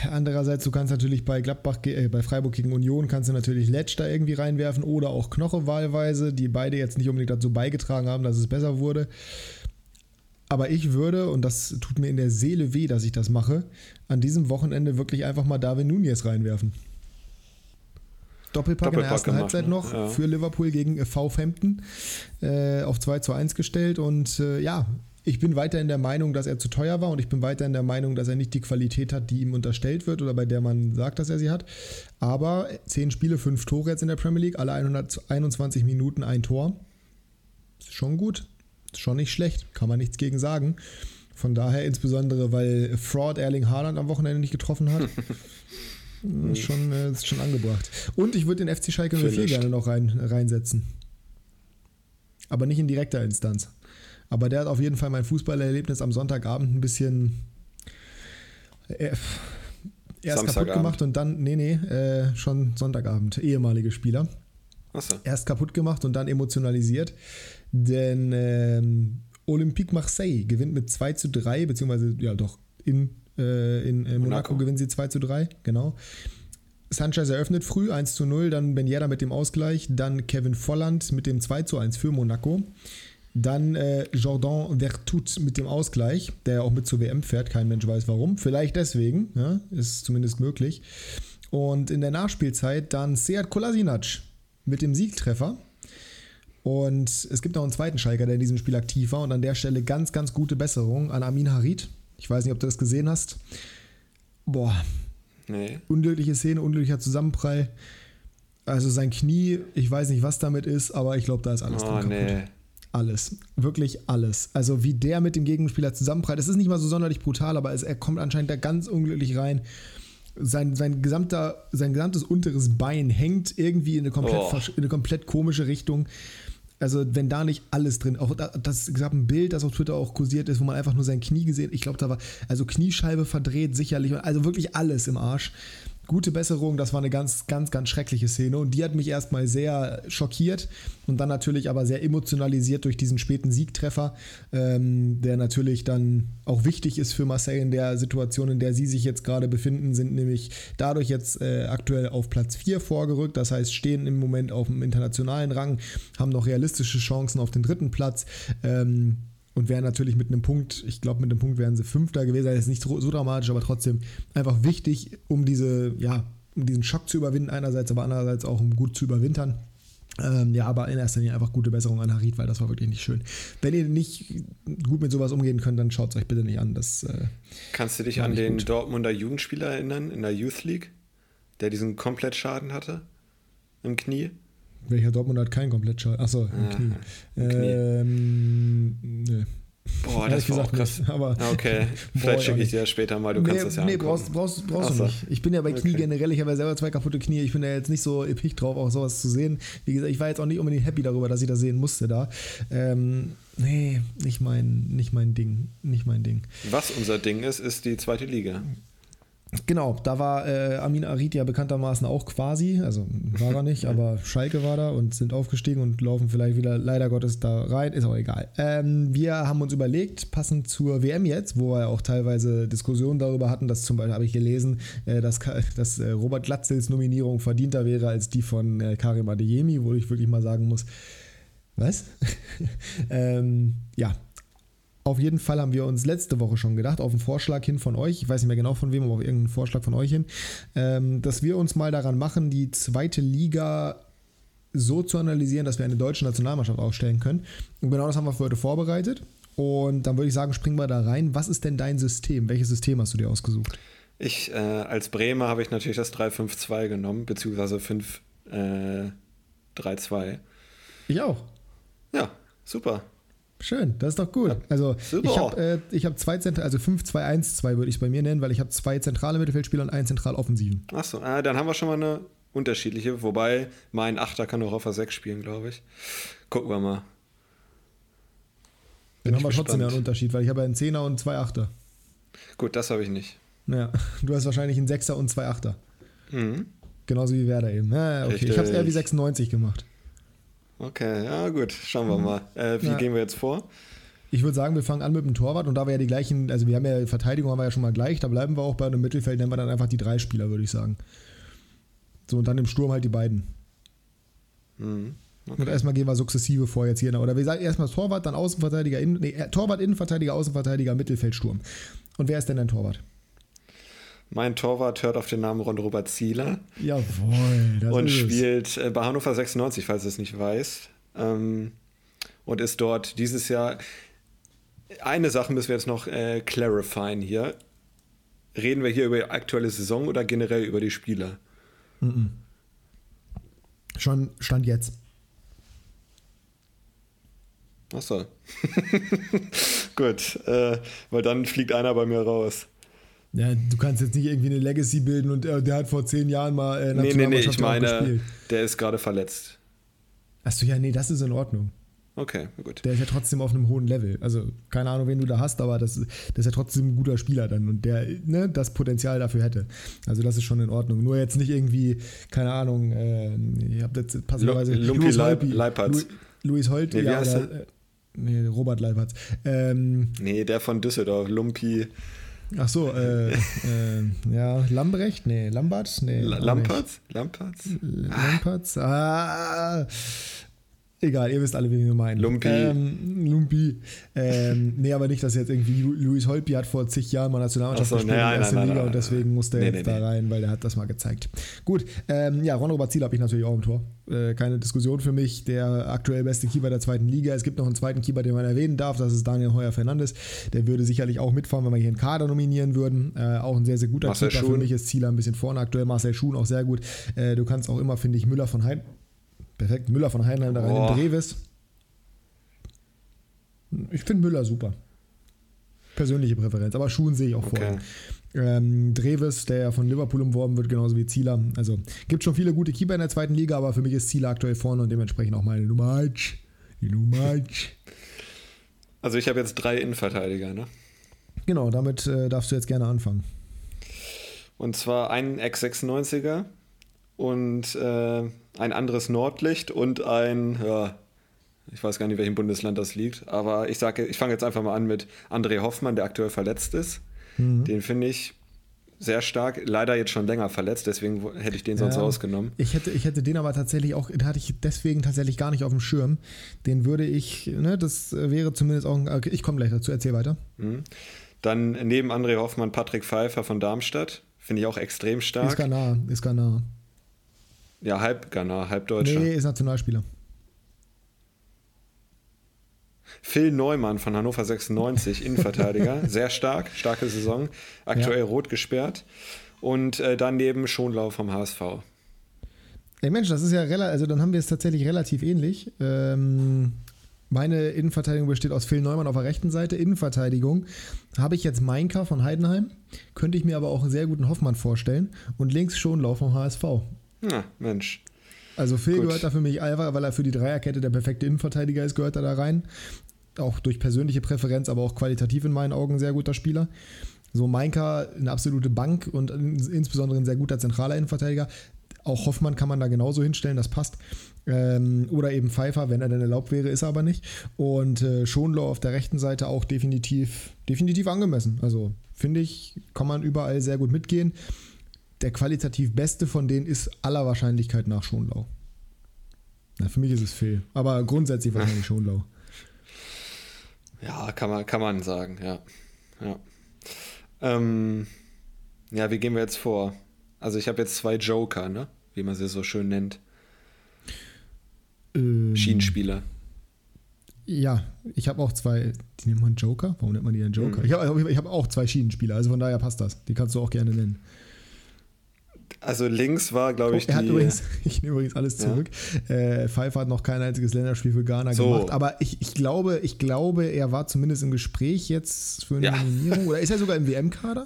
Andererseits, du kannst natürlich bei Gladbach, äh, bei Freiburg gegen Union kannst du natürlich Letsch da irgendwie reinwerfen oder auch Knoche wahlweise, die beide jetzt nicht unbedingt dazu beigetragen haben, dass es besser wurde. Aber ich würde, und das tut mir in der Seele weh, dass ich das mache, an diesem Wochenende wirklich einfach mal Darwin Nunez reinwerfen. Doppelpack, Doppelpack in der ersten gemacht, Halbzeit ne? noch ja. für Liverpool gegen äh, Southampton äh, auf 2 zu 1 gestellt und äh, ja, ich bin weiterhin der Meinung, dass er zu teuer war und ich bin weiterhin der Meinung, dass er nicht die Qualität hat, die ihm unterstellt wird oder bei der man sagt, dass er sie hat. Aber 10 Spiele, 5 Tore jetzt in der Premier League, alle 121 Minuten ein Tor. Ist schon gut, ist schon nicht schlecht, kann man nichts gegen sagen. Von daher insbesondere, weil Fraud Erling Haaland am Wochenende nicht getroffen hat. ist, schon, äh, ist schon angebracht. Und ich würde den FC Schalke 04 gerne noch rein, reinsetzen. Aber nicht in direkter Instanz. Aber der hat auf jeden Fall mein Fußballerlebnis am Sonntagabend ein bisschen äh, erst kaputt gemacht und dann, nee, nee, äh, schon Sonntagabend, ehemalige Spieler. So. Erst kaputt gemacht und dann emotionalisiert. Denn ähm, Olympique Marseille gewinnt mit 2 zu 3, beziehungsweise ja doch in, äh, in, in Monaco. Monaco gewinnen sie 2 zu 3, genau. Sanchez eröffnet früh 1 zu 0, dann Ben Yedda mit dem Ausgleich, dann Kevin Volland mit dem 2 zu 1 für Monaco. Dann äh, Jordan Vertut mit dem Ausgleich, der ja auch mit zur WM fährt. Kein Mensch weiß warum. Vielleicht deswegen, ja, ist zumindest möglich. Und in der Nachspielzeit dann Seat Kolasinac mit dem Siegtreffer. Und es gibt noch einen zweiten Schalker, der in diesem Spiel aktiv war. Und an der Stelle ganz, ganz gute Besserung an Amin Harid. Ich weiß nicht, ob du das gesehen hast. Boah. Nee. Unglückliche Szene, unglücklicher Zusammenprall. Also sein Knie, ich weiß nicht, was damit ist, aber ich glaube, da ist alles Oh, dran kaputt. nee. Alles. Wirklich alles. Also wie der mit dem Gegenspieler zusammenprallt. Es ist nicht mal so sonderlich brutal, aber es, er kommt anscheinend da ganz unglücklich rein. Sein, sein, gesamter, sein gesamtes unteres Bein hängt irgendwie in eine komplett, Oh. in eine komplett komische Richtung. Also wenn da nicht alles drin, auch da, das gab ein Bild, das auf Twitter auch kursiert ist, wo man einfach nur sein Knie gesehen, ich glaube, da war also Kniescheibe verdreht sicherlich, also wirklich alles im Arsch. Gute Besserung, das war eine ganz, ganz, ganz schreckliche Szene. Und die hat mich erstmal sehr schockiert und dann natürlich aber sehr emotionalisiert durch diesen späten Siegtreffer, ähm, der natürlich dann auch wichtig ist für Marseille in der Situation, in der sie sich jetzt gerade befinden, sind nämlich dadurch jetzt äh, aktuell auf Platz 4 vorgerückt, das heißt stehen im Moment auf dem internationalen Rang, haben noch realistische Chancen auf den dritten Platz. Ähm, und wären natürlich mit einem Punkt, ich glaube, mit einem Punkt wären sie Fünfter gewesen. Das ist nicht so, so dramatisch, aber trotzdem einfach wichtig, um diese, ja, um diesen Schock zu überwinden, einerseits, aber andererseits auch um gut zu überwintern. Ähm, ja, aber in erster Linie einfach gute Besserung an Harit, weil das war wirklich nicht schön. Wenn ihr nicht gut mit sowas umgehen könnt, dann schaut es euch bitte nicht an. Das, äh, Kannst du dich an den gut. Dortmunder Jugendspieler erinnern in der Youth League, der diesen Komplettschaden hatte im Knie? Welcher Dortmund hat keinen Komplettschaden? Achso, im Ah, Knie. im Knie. Ähm, nö. Boah, das war auch gesagt krass. nicht, aber- Ah, okay, vielleicht ich schicke ich dir später mal, du kannst das ja nee, angucken. brauchst, brauchst, brauchst du nicht. Ich bin ja bei Knie Okay. generell, ich habe ja selber zwei kaputte Knie. Ich bin ja jetzt nicht so episch drauf, auch sowas zu sehen. Wie gesagt, ich war jetzt auch nicht unbedingt happy darüber, dass ich das sehen musste da. Ähm, nee, nicht mein, nicht mein Ding. Nicht mein Ding. Was unser Ding ist, ist die zweite Liga. Genau, da war äh, Amin Arid ja bekanntermaßen auch quasi, also war er nicht, aber Schalke war da und sind aufgestiegen und laufen vielleicht wieder leider Gottes da rein, ist auch egal. Ähm, wir haben uns überlegt, passend zur WM jetzt, wo wir ja auch teilweise Diskussionen darüber hatten, dass zum Beispiel habe ich gelesen, äh, dass, dass äh, Robert Glatzels Nominierung verdienter wäre als die von äh, Karim Adeyemi, wo ich wirklich mal sagen muss, was? ähm, ja, auf jeden Fall haben wir uns letzte Woche schon gedacht, auf einen Vorschlag hin von euch, ich weiß nicht mehr genau von wem, aber auf irgendeinen Vorschlag von euch hin, ähm, dass wir uns mal daran machen, die zweite Liga so zu analysieren, dass wir eine deutsche Nationalmannschaft aufstellen können. Und genau das haben wir für heute vorbereitet. Und dann würde ich sagen, springen wir da rein. Was ist denn dein System? Welches System hast du dir ausgesucht? Ich, äh, als Bremer habe ich natürlich das 3-5-2 genommen, beziehungsweise 5-3-2. Ich auch. ja, super. Schön, das ist doch gut. Also Super. ich habe äh, ich hab zwei Zentral, also 5-2-1-2 würde ich es bei mir nennen, weil ich habe zwei zentrale Mittelfeldspieler und einen zentral offensiven. Achso, äh, dann haben wir schon mal eine unterschiedliche, wobei mein Achter kann auch auf der 6 spielen, glaube ich. Gucken wir mal. Dann Bin haben wir ich trotzdem ja einen. Unterschied, weil ich habe einen Zehner und zwei Achter. Gut, das habe ich nicht. Ja, du hast wahrscheinlich einen Sechser und zwei Achter. Mhm. Genauso wie Werder eben. Ja, okay. Ich habe es eher wie Richtig. 96 gemacht. Okay, ja gut, schauen wir mal. Äh, wie Ja. gehen wir jetzt vor? Ich würde sagen, wir fangen an mit dem Torwart und da wir ja die gleichen, also wir haben ja Verteidigung haben wir ja schon mal gleich, da bleiben wir auch bei einem Mittelfeld, nennen wir dann einfach die drei Spieler, würde ich sagen. So, und dann im Sturm halt die beiden. Mhm. Und erstmal gehen wir sukzessive vor jetzt hier. Oder wir sagen erstmal Torwart, dann Außenverteidiger, Innen, nee, Torwart, Innenverteidiger, Außenverteidiger, Mittelfeld, Sturm. Und wer ist denn dein Torwart? Mein Torwart hört auf den Namen Ron Robert Zieler Jawohl, das und ist es. spielt äh, bei Hannover 96, falls du es nicht weißt. Ähm, und ist dort dieses Jahr. Eine Sache müssen wir jetzt noch äh, clarifieren hier. Reden wir hier über die aktuelle Saison oder generell über die Spieler? Schon Stand jetzt. Achso. Gut, äh, weil dann fliegt einer bei mir raus. Ja, du kannst jetzt nicht irgendwie eine Legacy bilden und äh, der hat vor zehn Jahren mal äh, Nee, nee, nee, ich meine, der ist gerade verletzt. Achso, ja, nee, das ist in Ordnung. Okay, gut. Der ist ja trotzdem auf einem hohen Level. Also, keine Ahnung, wen du da hast, aber das, das ist ja trotzdem ein guter Spieler dann und der ne, das Potenzial dafür hätte. Also, das ist schon in Ordnung. Nur jetzt nicht irgendwie, keine Ahnung, äh, ich habe jetzt passenderweise. Lu- Lumpi Luis Leip- Holpi. Leipertz. Lu- Luis Holt, Nee, ja, oder, äh, nee, Robert Leipertz. Ähm, Nee, der von Düsseldorf, Lumpi. Ach so, äh, äh, ja, Lambrecht? Nee, Lambert? Nee. La- auch nicht. Lampertz? Lampertz? Lampertz? Ah, Egal, ihr wisst alle, wen wir meinen. Lumpi. Ähm, Lumpi. Ähm, nee, aber nicht, dass jetzt irgendwie Lu- Luis Holpi hat vor zig Jahren mal Nationalmannschaft so, gespielt in nein, der ersten Liga nein, und deswegen musste er nee, jetzt da rein, weil der hat das mal gezeigt. Gut, ähm, ja, Ron Robert Ziel habe ich natürlich auch im Tor. Äh, keine Diskussion für mich. Der aktuell beste Keeper der zweiten Liga. Es gibt noch einen zweiten Keeper, den man erwähnen darf. Das ist Daniel Heuer Fernandes. Der würde sicherlich auch mitfahren, wenn wir hier einen Kader nominieren würden. Äh, auch ein sehr, sehr guter Marcel Keeper. Für Schuhn. mich ist Zieler ein bisschen vorne aktuell. Marcel Schuhn auch sehr gut. Äh, du kannst auch immer, finde ich, Müller von Hein. Perfekt, Müller von Heinheim da rein Boah. in Brevis. Ich finde Müller super. Persönliche Präferenz, aber Schuhen sehe ich auch Okay. vorne. Ähm, Dreves, der ja von Liverpool umworben wird, genauso wie Zieler. Also gibt schon viele gute Keeper in der zweiten Liga, aber für mich ist Zieler aktuell vorne und dementsprechend auch meine Nummer 1. Die Nummer 1. Also ich habe jetzt drei Innenverteidiger, ne? Genau, damit äh, darfst du jetzt gerne anfangen. Und zwar einen Ex-96er und äh, ein anderes Nordlicht und ein, ja, ich weiß gar nicht, welchem Bundesland das liegt, aber ich sage, ich fange jetzt einfach mal an mit André Hoffmann, der aktuell verletzt ist. Mhm. Den finde ich sehr stark, leider jetzt schon länger verletzt, deswegen hätte ich den sonst Ja. rausgenommen. Ich hätte, ich hätte den aber tatsächlich auch, den hatte ich deswegen tatsächlich gar nicht auf dem Schirm. Den würde ich, ne, das wäre zumindest auch ein, ich komme gleich dazu, erzähl weiter. Mhm. Dann neben André Hoffmann Patrick Pfeiffer von Darmstadt, finde ich auch extrem Ist stark. gar nah, ist gar nah. Ja, halb Ghana, halb Deutscher. Nee, ist Nationalspieler. Phil Neumann von Hannover 96, Innenverteidiger, sehr stark, starke Saison, aktuell Ja. rot gesperrt. Und äh, daneben Schonlau vom HSV. Ey Mensch, das ist ja relativ, also dann haben wir es tatsächlich relativ ähnlich. Ähm, meine Innenverteidigung besteht aus Phil Neumann auf der rechten Seite. Innenverteidigung habe ich jetzt Mainka von Heidenheim, könnte ich mir aber auch einen sehr guten Hoffmann vorstellen. Und links Schonlau vom HSV. Na, Mensch. Also Phil Gut. gehört da für mich einfach, weil er für die Dreierkette der perfekte Innenverteidiger ist, gehört er da rein. Auch durch persönliche Präferenz, aber auch qualitativ in meinen Augen ein sehr guter Spieler. So Mainka, eine absolute Bank und insbesondere ein sehr guter zentraler Innenverteidiger. Auch Hoffmann kann man da genauso hinstellen, das passt. Ähm, oder eben Pfeiffer, wenn er denn erlaubt wäre, ist er aber nicht. Und äh, Schonlau auf der rechten Seite auch definitiv, definitiv angemessen. Also finde ich, kann man überall sehr gut mitgehen. Der qualitativ beste von denen ist aller Wahrscheinlichkeit nach Schonlau. Na, für mich ist es Phil. Aber grundsätzlich wahrscheinlich Schonlau. Ja, kann man, kann man sagen, ja. Ja. Ähm, ja, wie gehen wir jetzt vor? Also ich habe jetzt zwei Joker, ne? Wie man sie so schön nennt. Ähm, Schienenspieler. Ja, ich habe auch zwei. Die nennt man Joker? Warum nennt man die denn Joker? Mhm. Ich habe ich hab auch zwei Schienenspieler, also von daher passt das. Die kannst du auch gerne nennen. Also links war, glaube ich, er hat die. übrigens, ich nehme übrigens alles Ja. zurück. Äh, Pfeiffer hat noch kein einziges Länderspiel für Ghana So. gemacht, aber ich, ich, glaube, ich glaube, er war zumindest im Gespräch jetzt für eine Ja. Nominierung. Oder ist er sogar im WM-Kader?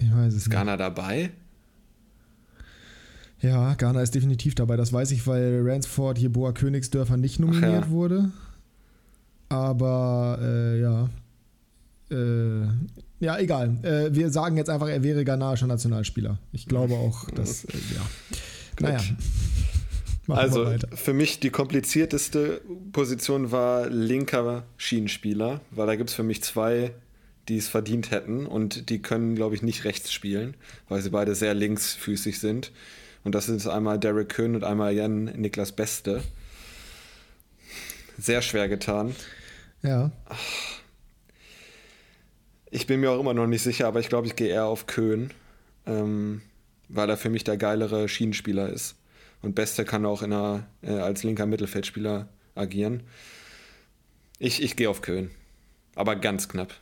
Ich weiß es ist nicht. Ghana dabei? Ja, Ghana ist definitiv dabei. Das weiß ich, weil Ransford hier Boa Königsdörfer nicht nominiert ja. wurde. Aber äh, ja. Äh, ja, egal. Äh, wir sagen jetzt einfach, er wäre ghanaischer Nationalspieler. Ich glaube auch, dass, äh, ja. Naja. Machen also für mich die komplizierteste Position war linker Schienenspieler, weil da gibt es für mich zwei, die es verdient hätten und die können, glaube ich, nicht rechts spielen, weil sie beide sehr linksfüßig sind. Und das ist einmal Derek Köhn und einmal Jan Niklas Beste. Sehr schwer getan. Ja. Ich bin mir auch immer noch nicht sicher, aber ich glaube, ich gehe eher auf Köhn, ähm, weil er für mich der geilere Schienenspieler ist. Und Beste kann auch in einer, äh, als linker Mittelfeldspieler agieren. Ich, ich gehe auf Köhn. Aber ganz knapp.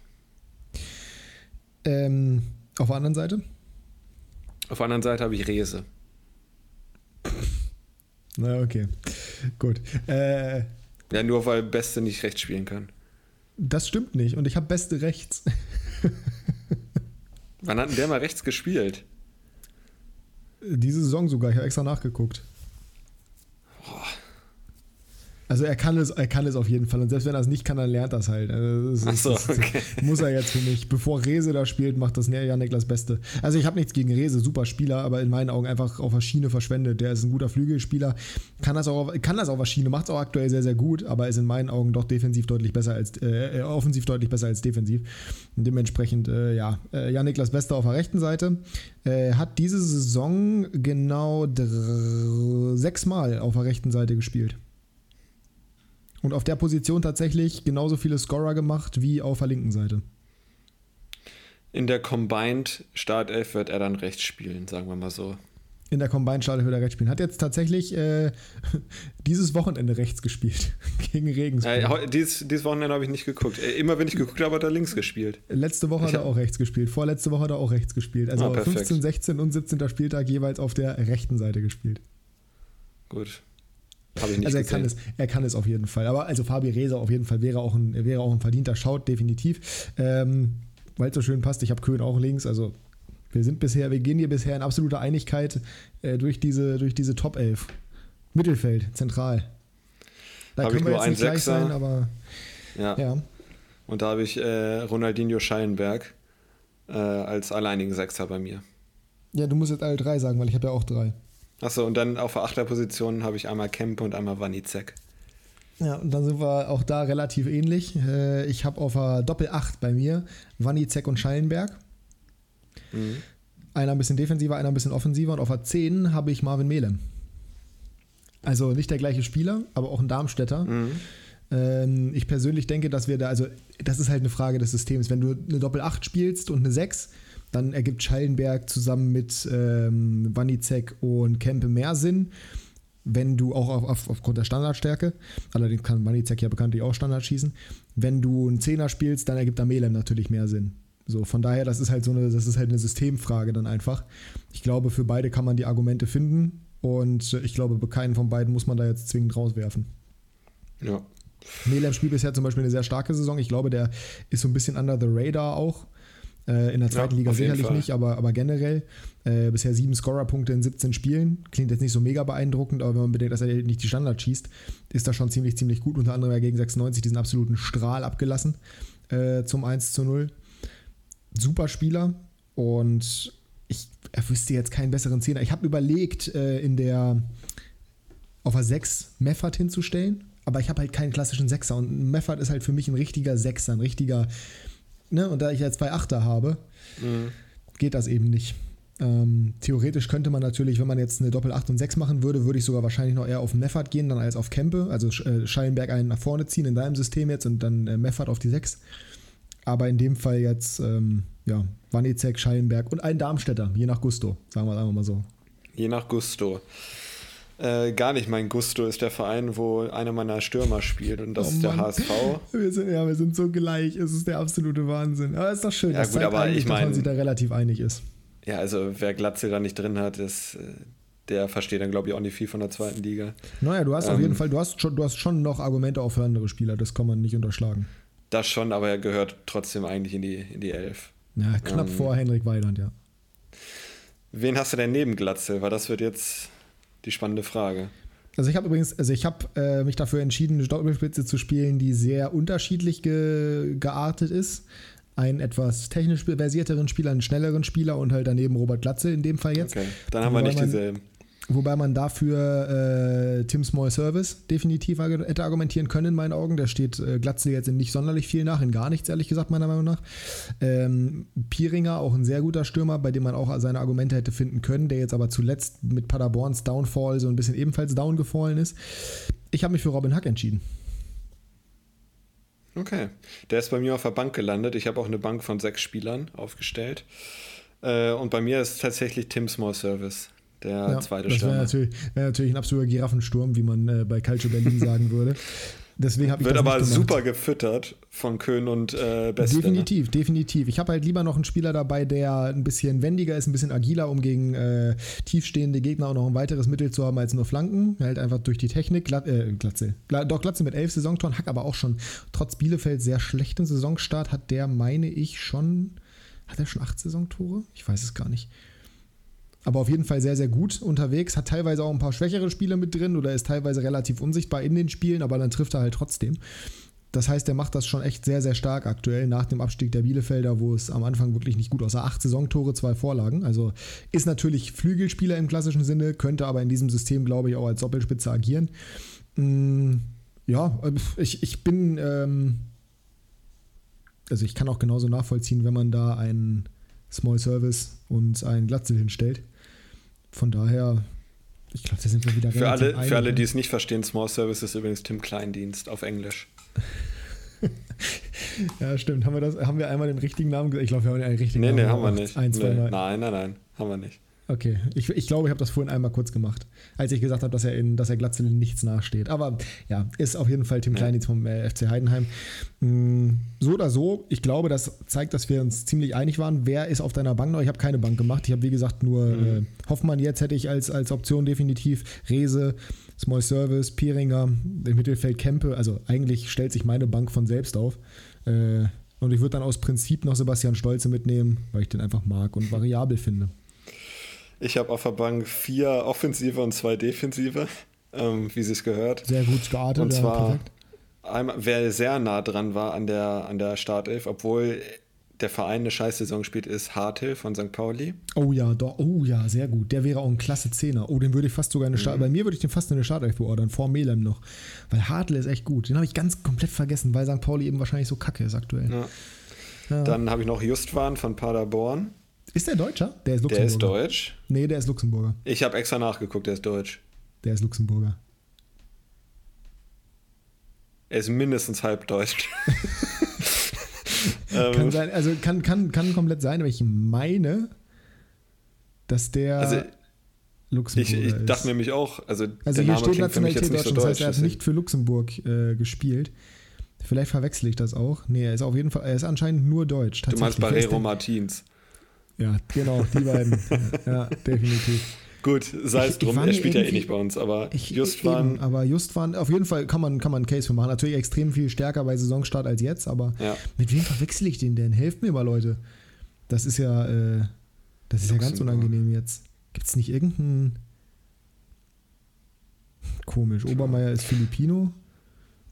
Ähm, auf der anderen Seite? Auf der anderen Seite habe ich Rese. Na, okay. Gut. Äh, Ja, nur weil Beste nicht rechts spielen kann. das stimmt nicht. Und ich habe beste rechts. Wann hat denn der mal rechts gespielt? Diese Saison sogar. Ich habe extra nachgeguckt. Also er kann es, er kann es auf jeden Fall. Und selbst wenn er es nicht kann, dann lernt er es halt. Also das, Ach so, das, das okay. muss er jetzt für mich. Bevor Rese da spielt, macht das Janik das Beste. Also ich habe nichts gegen Rese, super Spieler, aber in meinen Augen einfach auf der Schiene verschwendet. Der ist ein guter Flügelspieler, kann das auch, kann das auf der Schiene, macht es auch aktuell sehr, sehr gut, aber ist in meinen Augen doch defensiv deutlich besser als, äh, offensiv deutlich besser als defensiv. Und dementsprechend, äh, ja, äh, Janik das Beste auf der rechten Seite. Äh, hat diese Saison genau sechsmal auf der rechten Seite gespielt. Und auf der Position tatsächlich genauso viele Scorer gemacht wie auf der linken Seite. In der Combined Startelf wird er dann rechts spielen, sagen wir mal so. In der Combined Startelf wird er rechts spielen. Hat jetzt tatsächlich äh, dieses Wochenende rechts gespielt. gegen Regensburg. Äh, dieses, dieses Wochenende habe ich nicht geguckt. Äh, immer wenn ich geguckt habe, hat er links gespielt. Letzte Woche hat er auch rechts gespielt. Vorletzte Woche hat er auch rechts gespielt. Also Ah, perfekt. 15, 16 und 17. Spieltag jeweils auf der rechten Seite gespielt. Gut. Habe ich nicht Also er gesehen. kann, es, er kann es auf jeden Fall. Aber also Fabi Reza auf jeden Fall wäre auch ein, wäre auch ein verdienter Schaut, definitiv. Ähm, Weil es so schön passt. Ich habe Köhn auch links. Also wir sind bisher, wir gehen hier bisher in absoluter Einigkeit äh, durch diese, durch diese Top 11. Mittelfeld, zentral. Da Hab können ich wir nur jetzt einen nicht gleich Sechser. sein, aber Ja. ja. Und da habe ich äh, Ronaldinho Schallenberg äh, als alleinigen Sechser bei mir. Ja, du musst jetzt alle drei sagen, weil ich habe ja auch drei. Achso, und dann auf der Achterposition habe ich einmal Kempe und einmal Wanizek. Ja, und dann sind wir auch da relativ ähnlich. Äh, Ich habe auf der Doppel-8 bei mir Wanizek und Schallenberg. Mhm. Einer ein bisschen defensiver, einer ein bisschen offensiver. Und auf der 10 habe ich Marvin Melem. Also nicht der gleiche Spieler, aber auch ein Darmstädter. Mhm. Ähm, ich persönlich denke, dass wir da, also das ist halt eine Frage des Systems. Wenn du eine Doppel-8 spielst und eine 6, dann ergibt Schallenberg zusammen mit ähm, Wanizek und Kempe mehr Sinn. Wenn du auch auf, auf, aufgrund der Standardstärke, allerdings kann Wanizek ja bekanntlich auch Standard schießen, wenn du einen Zehner spielst, dann ergibt da Melem natürlich mehr Sinn. So, von daher, das ist halt so eine, das ist halt eine Systemfrage dann einfach. Ich glaube, für beide kann man die Argumente finden und ich glaube, bei keinen von beiden muss man da jetzt zwingend rauswerfen. Ja. Melem spielt bisher zum Beispiel eine sehr starke Saison. Ich glaube, der ist so ein bisschen under the radar auch. Äh, in der zweiten Ja, Liga sicherlich nicht, aber, aber generell. Äh, bisher sieben Scorer-Punkte in 17 Spielen. Klingt jetzt nicht so mega beeindruckend, aber wenn man bedenkt, dass er nicht die Standard schießt, ist das schon ziemlich, ziemlich gut. Unter anderem ja gegen 96 diesen absoluten Strahl abgelassen äh, zum 1 zu 0. Super Spieler und ich wüsste jetzt keinen besseren Zehner. Ich habe überlegt, äh, in der auf der 6 Meffert hinzustellen, aber ich habe halt keinen klassischen Sechser und Meffert ist halt für mich ein richtiger Sechser, ein richtiger, ne, und da ich jetzt zwei Achter habe, Mhm. geht das eben nicht. Ähm, theoretisch könnte man natürlich, wenn man jetzt eine Doppel 8 und 6 machen würde, würde ich sogar wahrscheinlich noch eher auf Meffert gehen, dann als auf Kempe, also äh, Schallenberg einen nach vorne ziehen in deinem System jetzt und dann äh, Meffert auf die 6. Aber in dem Fall jetzt, ähm, ja, Wanizek, Schallenberg und ein Darmstädter, je nach Gusto, sagen wir es einfach mal so. Je nach Gusto. Äh, gar nicht mein Gusto ist der Verein, wo einer meiner Stürmer spielt und das Oh ist der. HSV. Wir sind, ja, wir sind so gleich. Es ist der absolute Wahnsinn. Aber ist doch schön, Ja, dass gut, aber ich dass man mein- sich da relativ einig ist. Ja, also wer Glatze da nicht drin hat, ist, äh, der versteht dann, glaube ich, auch nicht viel von der zweiten Liga. Naja, du hast auf Ähm. jeden Fall, du hast, schon, du hast schon noch Argumente auch für andere Spieler, das kann man nicht unterschlagen. Das schon, aber er gehört trotzdem eigentlich in die, in die Elf. Ja, knapp Ähm. vor Henrik Weidand, ja. Wen hast du denn neben Glatze? Weil das wird jetzt die spannende Frage. Also ich habe übrigens, also ich habe äh, mich dafür entschieden, eine Doppelspitze zu spielen, die sehr unterschiedlich ge geartet ist. Einen etwas technisch versierteren Spieler, einen schnelleren Spieler und halt daneben Robert Glatze in dem Fall jetzt. Okay, dann haben wir nicht dieselben. Wobei man dafür äh, Tim Small Service definitiv hätte argumentieren können in meinen Augen. Der steht äh, Glatze jetzt in nicht sonderlich viel nach, in gar nichts, ehrlich gesagt, meiner Meinung nach. Ähm, Pieringer, auch ein sehr guter Stürmer, bei dem man auch seine Argumente hätte finden können, der jetzt aber zuletzt mit Paderborns Downfall so ein bisschen ebenfalls down gefallen ist. Ich habe mich für Robin Hack entschieden. Okay. Der ist bei mir auf der Bank gelandet. Ich habe auch eine Bank von sechs Spielern aufgestellt. Äh, und bei mir ist tatsächlich Tim Small Service, der Ja, zweite das wäre Stürmer. natürlich, wär natürlich ein absoluter Giraffensturm, wie man äh, bei Calcio Berlin sagen würde. Deswegen ich Wird das aber super gefüttert von Köhn und äh, Beste. Ne? Definitiv, definitiv. Ich habe halt lieber noch einen Spieler dabei, der ein bisschen wendiger ist, ein bisschen agiler, um gegen äh, tiefstehende Gegner auch noch ein weiteres Mittel zu haben als nur Flanken. Halt einfach durch die Technik. Glat, äh, Glatze. Gla, doch, Glatze mit elf Saisontoren. Hack aber auch schon trotz Bielefeld sehr schlechten Saisonstart hat der, meine ich, schon. Hat er schon acht Saisontore? Ich weiß es gar nicht. Aber auf jeden Fall sehr, sehr gut unterwegs. Hat teilweise auch ein paar schwächere Spiele mit drin oder ist teilweise relativ unsichtbar in den Spielen, aber dann trifft er halt trotzdem. Das heißt, er macht das schon echt sehr, sehr stark aktuell nach dem Abstieg der Bielefelder, wo es am Anfang wirklich nicht gut aussah. Acht Saisontore, zwei Vorlagen. Also ist natürlich Flügelspieler im klassischen Sinne, könnte aber in diesem System, glaube ich, auch als Doppelspitze agieren. Mm, ja, ich, ich bin, ähm, also ich kann auch genauso nachvollziehen, wenn man da einen Small Service und einen Glatzel hinstellt. Von daher, ich glaube, da sind wir wieder für alle, für alle, die es nicht verstehen, Small Service ist übrigens Tim Kleindienst auf Englisch. ja, stimmt. Haben wir, das, haben wir einmal den richtigen Namen gesagt? Ich glaube, wir haben den richtigen nee, Namen. Nee, haben wir nicht. Ein, zwei nee. Mal. Nein, nein, nein. Haben wir nicht. Okay, ich, ich glaube, ich habe das vorhin einmal kurz gemacht, als ich gesagt habe, dass er in, dass er Glatzel in nichts nachsteht. Aber ja, ist auf jeden Fall Tim Kleinitz vom äh, FC Heidenheim. Mm, so oder so, ich glaube, das zeigt, dass wir uns ziemlich einig waren. Wer ist auf deiner Bank noch? Ich habe keine Bank gemacht. Ich habe, wie gesagt, nur mhm. äh, Hoffmann jetzt hätte ich als, als Option definitiv. Rese, Small Service, Pieringer, im Mittelfeld Kempe. Also eigentlich stellt sich meine Bank von selbst auf. Äh, und ich würde dann aus Prinzip noch Sebastian Stolze mitnehmen, weil ich den einfach mag und variabel finde. Ich habe auf der Bank vier Offensive und zwei Defensive, ähm, wie sie es gehört. Sehr gut geartet. Und zwar, einmal, wer sehr nah dran war an der, an der Startelf, obwohl der Verein eine Scheißsaison spielt, ist Hartl von St. Pauli. Oh ja, doch, oh ja, sehr gut. Der wäre auch ein klasse Zehner. Oh, den würde ich fast sogar eine Start. Mhm. Bei mir würde ich den fast eine Startelf beordern, vor Melem noch. Weil Hartl ist echt gut. Den habe ich ganz komplett vergessen, weil St. Pauli eben wahrscheinlich so kacke ist aktuell. Ja. Ja. Dann habe ich noch Justwan von Paderborn. Ist der Deutscher? Der ist Luxemburger. Der ist Deutsch. Nee, der ist Luxemburger. Ich habe extra nachgeguckt, der ist Deutsch. Der ist Luxemburger. Er ist mindestens halb Deutsch. kann ähm. sein, also kann, kann, kann komplett sein, aber ich meine, dass der also, Luxemburger ich, ich ist. dachte nämlich auch, also, also hier steht Nationalität Deutschland, so das heißt, er hat nicht für Luxemburg äh, gespielt. Vielleicht verwechsel ich das auch. Nee, er ist auf jeden Fall, er ist anscheinend nur Deutsch. Du meinst Barrero Martins. Ja, genau, die beiden. ja, definitiv. Gut, sei es drum, er spielt ja eh nicht bei uns, aber ich, just waren. Aber just waren, auf jeden Fall kann man, kann man einen Case für machen. Natürlich extrem viel stärker bei Saisonstart als jetzt, aber ja. mit wem verwechsel ich den denn? Helft mir mal, Leute. Das ist ja, äh, das ist ja ganz unangenehm jetzt. Gibt es nicht irgendeinen. Komisch. Obermeier ist Filipino.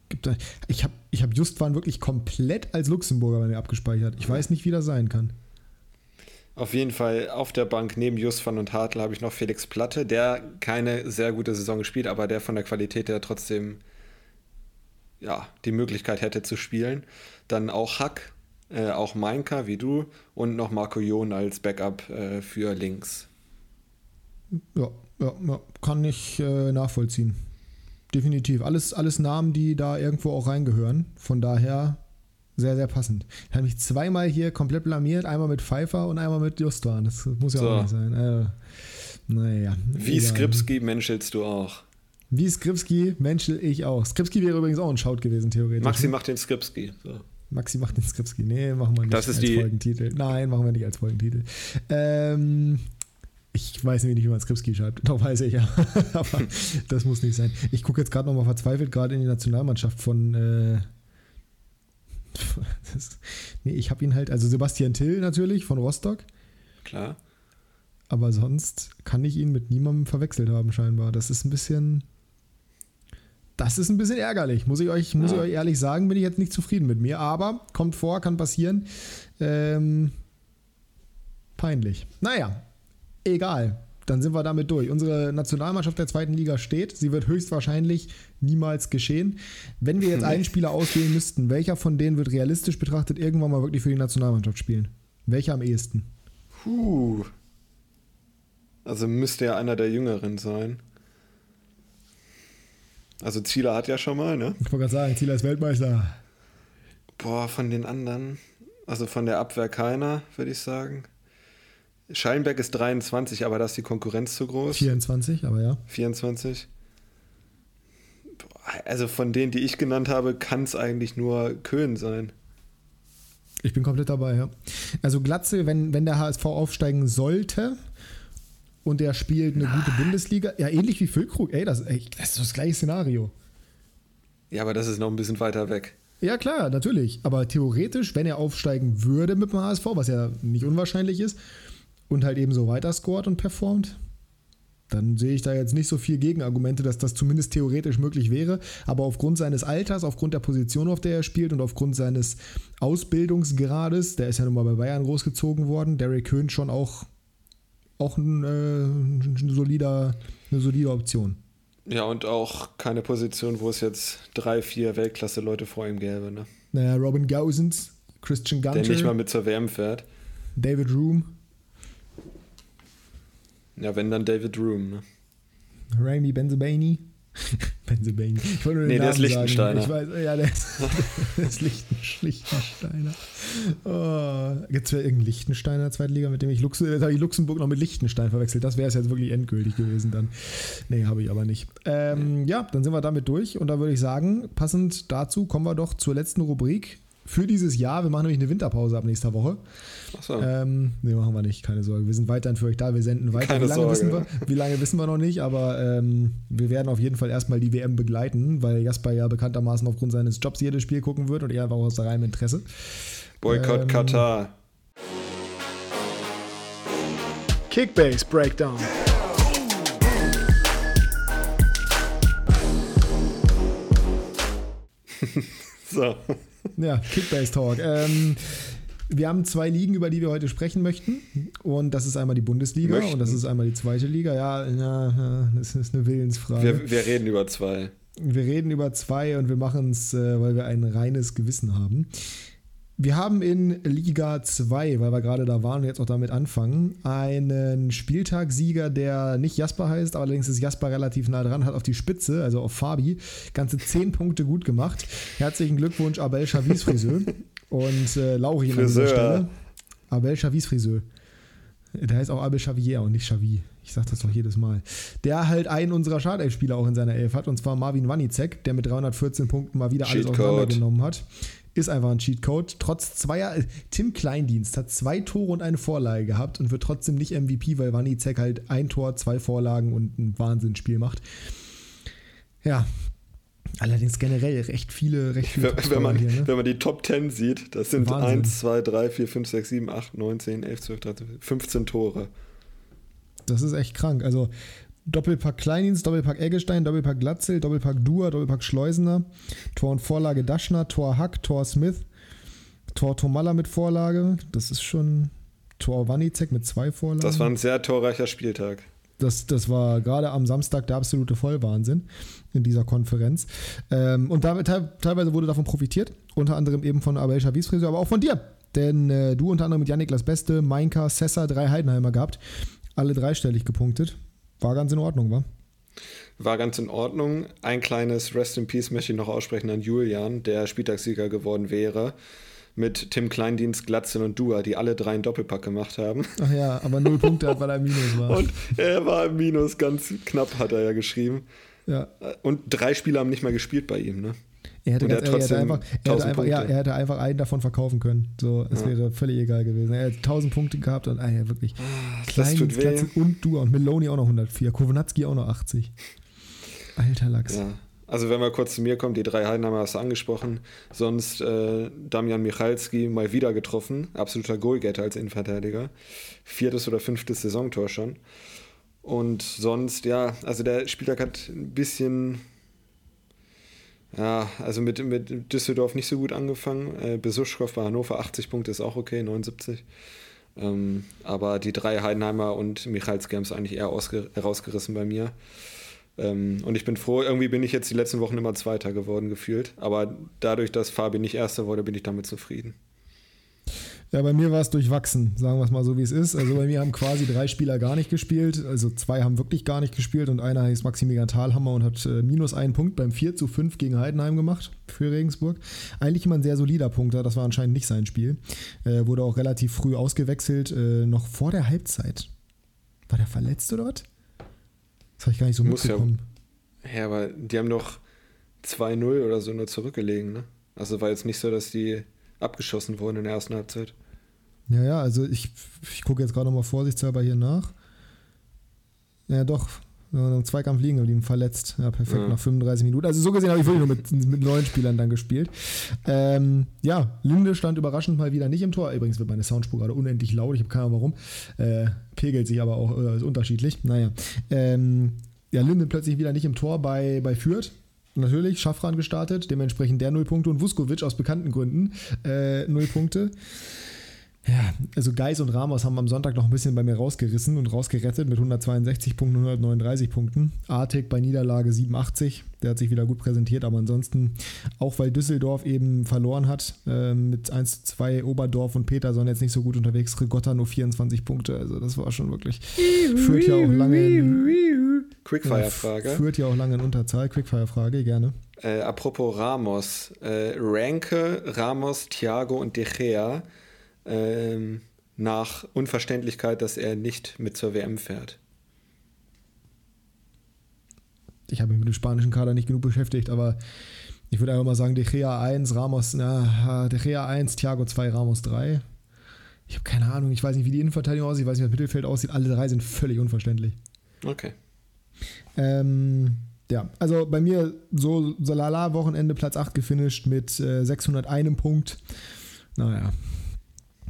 Gibt da, ich habe ich hab Justwan wirklich komplett als Luxemburger bei mir abgespeichert. Ich weiß nicht, wie das sein kann. Auf jeden Fall auf der Bank neben Justvan und Hartl habe ich noch Felix Platte, der keine sehr gute Saison gespielt, aber der von der Qualität her trotzdem ja, die Möglichkeit hätte zu spielen. Dann auch Hack, äh, auch Mainka wie du und noch Marco Jon als Backup äh, für links. Ja, ja, ja kann ich äh, nachvollziehen. Definitiv. Alles, alles Namen, die da irgendwo auch reingehören. Von daher sehr, sehr passend. Ich habe mich zweimal hier komplett blamiert, einmal mit Pfeiffer und einmal mit Justwan. Das muss ja so. auch nicht sein. Also, naja. Wie egal. Skripski menschelst du auch. Wie Skripski menschel ich auch. Skripski wäre übrigens auch ein Schaut gewesen, theoretisch. Maxi ne? macht den Skripski. So. Maxi macht den Skripski. Nee, machen wir nicht das ist als die Folgentitel. Nein, machen wir nicht als Folgentitel. Ähm, ich weiß nämlich nicht, wie man Skripski schreibt. Doch weiß ich ja. Aber das muss nicht sein. Ich gucke jetzt gerade nochmal verzweifelt gerade in die Nationalmannschaft von äh, das, nee, ich habe ihn halt, also Sebastian Till natürlich von Rostock. Klar. Aber sonst kann ich ihn mit niemandem verwechselt haben, scheinbar. Das ist ein bisschen. Das ist ein bisschen ärgerlich, muss ich euch, muss ja. ich euch ehrlich sagen, bin ich jetzt nicht zufrieden mit mir. Aber kommt vor, kann passieren. Ähm, peinlich. Naja, egal dann sind wir damit durch. Unsere Nationalmannschaft der zweiten Liga steht. Sie wird höchstwahrscheinlich niemals geschehen. Wenn wir jetzt einen Spieler auswählen müssten, welcher von denen wird realistisch betrachtet irgendwann mal wirklich für die Nationalmannschaft spielen? Welcher am ehesten? Puh. Also müsste er einer der Jüngeren sein. Also Zieler hat ja schon mal, ne? Ich wollte gerade sagen, Zieler ist Weltmeister. Boah, von den anderen. Also von der Abwehr keiner, würde ich sagen. Schallenberg ist 23, aber da ist die Konkurrenz zu groß. 24, aber ja. 24. Also von denen, die ich genannt habe, kann es eigentlich nur Köhn sein. Ich bin komplett dabei, ja. Also Glatze, wenn, wenn der HSV aufsteigen sollte und der spielt eine gute Bundesliga, ja, ähnlich wie Füllkrug, ey das, ey, das ist das gleiche Szenario. Ja, aber das ist noch ein bisschen weiter weg. Ja, klar, natürlich. Aber theoretisch, wenn er aufsteigen würde mit dem HSV, was ja nicht unwahrscheinlich ist, und halt eben so weiter scored und performt, dann sehe ich da jetzt nicht so viel Gegenargumente, dass das zumindest theoretisch möglich wäre. Aber aufgrund seines Alters, aufgrund der Position, auf der er spielt und aufgrund seines Ausbildungsgrades, der ist ja nun mal bei Bayern großgezogen worden, Derek Köhn schon auch, auch ein, äh, ein solider, eine solide Option. Ja, und auch keine Position, wo es jetzt drei, vier Weltklasse-Leute vor ihm gäbe. Ne? Naja, Robin Gausens, Christian Gunter. Der nicht mal mit zur WM fährt. David Room. Ja, wenn dann David Room, ne? Raimi Benzebani. Benzebani. Ich wollte nur den nee, Namen der ist Lichtensteiner. Ich weiß, ja, der ist, der ist Lichten, Lichtensteiner. Oh, Gibt es ja irgendeinen Lichtensteiner Zweitliga, mit dem ich, Lux, ich Luxemburg noch mit Lichtenstein verwechselt. Das wäre es jetzt wirklich endgültig gewesen dann. Nee, habe ich aber nicht. Ähm, ja, dann sind wir damit durch und da würde ich sagen, passend dazu kommen wir doch zur letzten Rubrik für dieses Jahr. Wir machen nämlich eine Winterpause ab nächster Woche. Achso. Ähm, nee, machen wir nicht, keine Sorge. Wir sind weiterhin für euch da, wir senden weiter. Keine wie, lange Sorge. Wissen wir, wie lange wissen wir noch nicht, aber ähm, wir werden auf jeden Fall erstmal die WM begleiten, weil Jasper ja bekanntermaßen aufgrund seines Jobs jedes Spiel gucken wird und er einfach aus reinem Interesse. Boykott ähm, Katar. Kickbase Breakdown. so. Ja, Kickbase Talk. Ähm, wir haben zwei Ligen, über die wir heute sprechen möchten. Und das ist einmal die Bundesliga möchten. und das ist einmal die zweite Liga. Ja, ja das ist eine Willensfrage. Wir, wir reden über zwei. Wir reden über zwei und wir machen es, äh, weil wir ein reines Gewissen haben. Wir haben in Liga 2, weil wir gerade da waren und jetzt auch damit anfangen, einen Spieltagssieger, der nicht Jasper heißt, allerdings ist Jasper relativ nah dran, hat auf die Spitze, also auf Fabi, ganze 10 Punkte gut gemacht. Herzlichen Glückwunsch, Abel Chavis Friseur und äh, Lauri an dieser Stelle. Abel Chavis Friseur. Der heißt auch Abel Xavier und nicht Xavi. Ich sag das doch jedes Mal. Der halt einen unserer Startelf-Spieler auch in seiner Elf hat, und zwar Marvin Wanicek, der mit 314 Punkten mal wieder alles auseinandergenommen hat ist einfach ein Cheatcode. Trotz zweier, Tim Kleindienst hat zwei Tore und eine Vorlage gehabt und wird trotzdem nicht MVP, weil Wanizek halt ein Tor, zwei Vorlagen und ein Wahnsinnsspiel macht. Ja, Allerdings generell recht viele, recht viele wenn, wenn, man, hier, ne? wenn man die Top 10 sieht, das sind Wahnsinn. 1, 2, 3, 4, 5, 6, 7, 8, 9, 10, 11, 12, 13, 15 Tore. Das ist echt krank. Also Doppelpack Kleindienst, Doppelpack Eggestein, Doppelpack Glatzel, Doppelpack Dua, Doppelpack Schleusener, Tor und Vorlage Daschner, Tor Hack, Tor Smith, Tor Tomalla mit Vorlage. Das ist schon Tor Wanizek mit zwei Vorlagen. Das war ein sehr torreicher Spieltag. Das, das war gerade am Samstag der absolute Vollwahnsinn in dieser Konferenz. Ähm, und da, teilweise wurde davon profitiert, unter anderem eben von Abel Wiesfriseur, aber auch von dir. Denn äh, du unter anderem mit Yannick das Beste, Mainka, Sessa, drei Heidenheimer gehabt. Alle dreistellig gepunktet. War ganz in Ordnung, wa? War ganz in Ordnung. Ein kleines Rest in Peace möchte ich noch aussprechen an Julian, der Spieltagssieger geworden wäre. Mit Tim Kleindienst, Glatzel und Dua, die alle drei einen Doppelpack gemacht haben. Ach ja, aber null Punkte hat, weil er im Minus war. Und er war im Minus, ganz knapp hat er ja geschrieben. Ja. Und drei Spieler haben nicht mal gespielt bei ihm, ne? Er hätte, ganz, er hätte einfach, er hätte einfach, ja, er hätte einfach einen davon verkaufen können. So, es ja. wäre völlig egal gewesen. Er hätte 1000 Punkte gehabt und ah, ja, wirklich. Ah, Klein, und du und Meloni auch noch 104. Kownatski auch noch 80. Alter Lachs. Ja. Also wenn wir kurz zu mir kommen, die drei Heidenheimer hast du angesprochen. Sonst äh, Damian Michalski mal wieder getroffen. Absoluter Goalgetter als Innenverteidiger. Viertes oder fünftes Saisontor schon. Und sonst, ja, also der Spieltag hat ein bisschen ja, also mit, mit Düsseldorf nicht so gut angefangen. Äh, Besuschkow bei Hannover 80 Punkte ist auch okay, 79. Ähm, aber die drei Heidenheimer und Michalski haben eigentlich eher rausgerissen bei mir. Ähm, und ich bin froh, irgendwie bin ich jetzt die letzten Wochen immer Zweiter geworden gefühlt. Aber dadurch, dass Fabi nicht Erster wurde, bin ich damit zufrieden. Ja, bei mir war es durchwachsen, sagen wir es mal so, wie es ist. Also bei mir haben quasi drei Spieler gar nicht gespielt. Also zwei haben wirklich gar nicht gespielt und einer heißt Maximilian Thalhammer und hat äh, minus einen Punkt beim 4 zu 5 gegen Heidenheim gemacht für Regensburg. Eigentlich immer ein sehr solider Punkter, das war anscheinend nicht sein Spiel. Äh, wurde auch relativ früh ausgewechselt, äh, noch vor der Halbzeit. War der verletzt oder was? Das habe ich gar nicht so Muss mitbekommen. Ja, ja, aber die haben doch 2-0 oder so nur zurückgelegen, ne? Also war jetzt nicht so, dass die abgeschossen wurden in der ersten Halbzeit. Ja, ja, also ich, ich gucke jetzt gerade mal vorsichtshalber hier nach. Ja, doch. Im Zweikampf liegen geblieben, verletzt. Ja, perfekt, ja. nach 35 Minuten. Also so gesehen habe ich wirklich nur mit, mit neun Spielern dann gespielt. Ähm, ja, Linde stand überraschend mal wieder nicht im Tor. Übrigens wird meine Soundspur gerade unendlich laut, ich habe keine Ahnung warum. Äh, pegelt sich aber auch, äh, ist unterschiedlich. Naja. Ähm, ja, Linde plötzlich wieder nicht im Tor bei, bei Fürth. Natürlich, Schaffran gestartet, dementsprechend der null Punkte und Vuskovic aus bekannten Gründen äh, null Punkte. Ja, also Geis und Ramos haben am Sonntag noch ein bisschen bei mir rausgerissen und rausgerettet mit 162 Punkten, 139 Punkten. Artig bei Niederlage 87, der hat sich wieder gut präsentiert, aber ansonsten, auch weil Düsseldorf eben verloren hat, äh, mit 1 zu 2 Oberdorf und Peterson jetzt nicht so gut unterwegs, Rigotta nur 24 Punkte, also das war schon wirklich, führt ja auch lange in, Quickfire-Frage. Führt ja auch lange in Unterzahl, Quickfire-Frage, gerne. Äh, apropos Ramos, äh, Ranke, Ramos, Thiago und De Gea ähm, nach Unverständlichkeit, dass er nicht mit zur WM fährt. Ich habe mich mit dem spanischen Kader nicht genug beschäftigt, aber ich würde einfach mal sagen, De Gea 1, Ramos, na, De Gea 1, Thiago 2, Ramos 3. Ich habe keine Ahnung, ich weiß nicht, wie die Innenverteidigung aussieht, ich weiß nicht, wie das Mittelfeld aussieht. Alle drei sind völlig unverständlich. Okay. Ähm, ja, also bei mir so Salala-Wochenende Platz 8 gefinisht mit äh, 601 Punkt. Naja,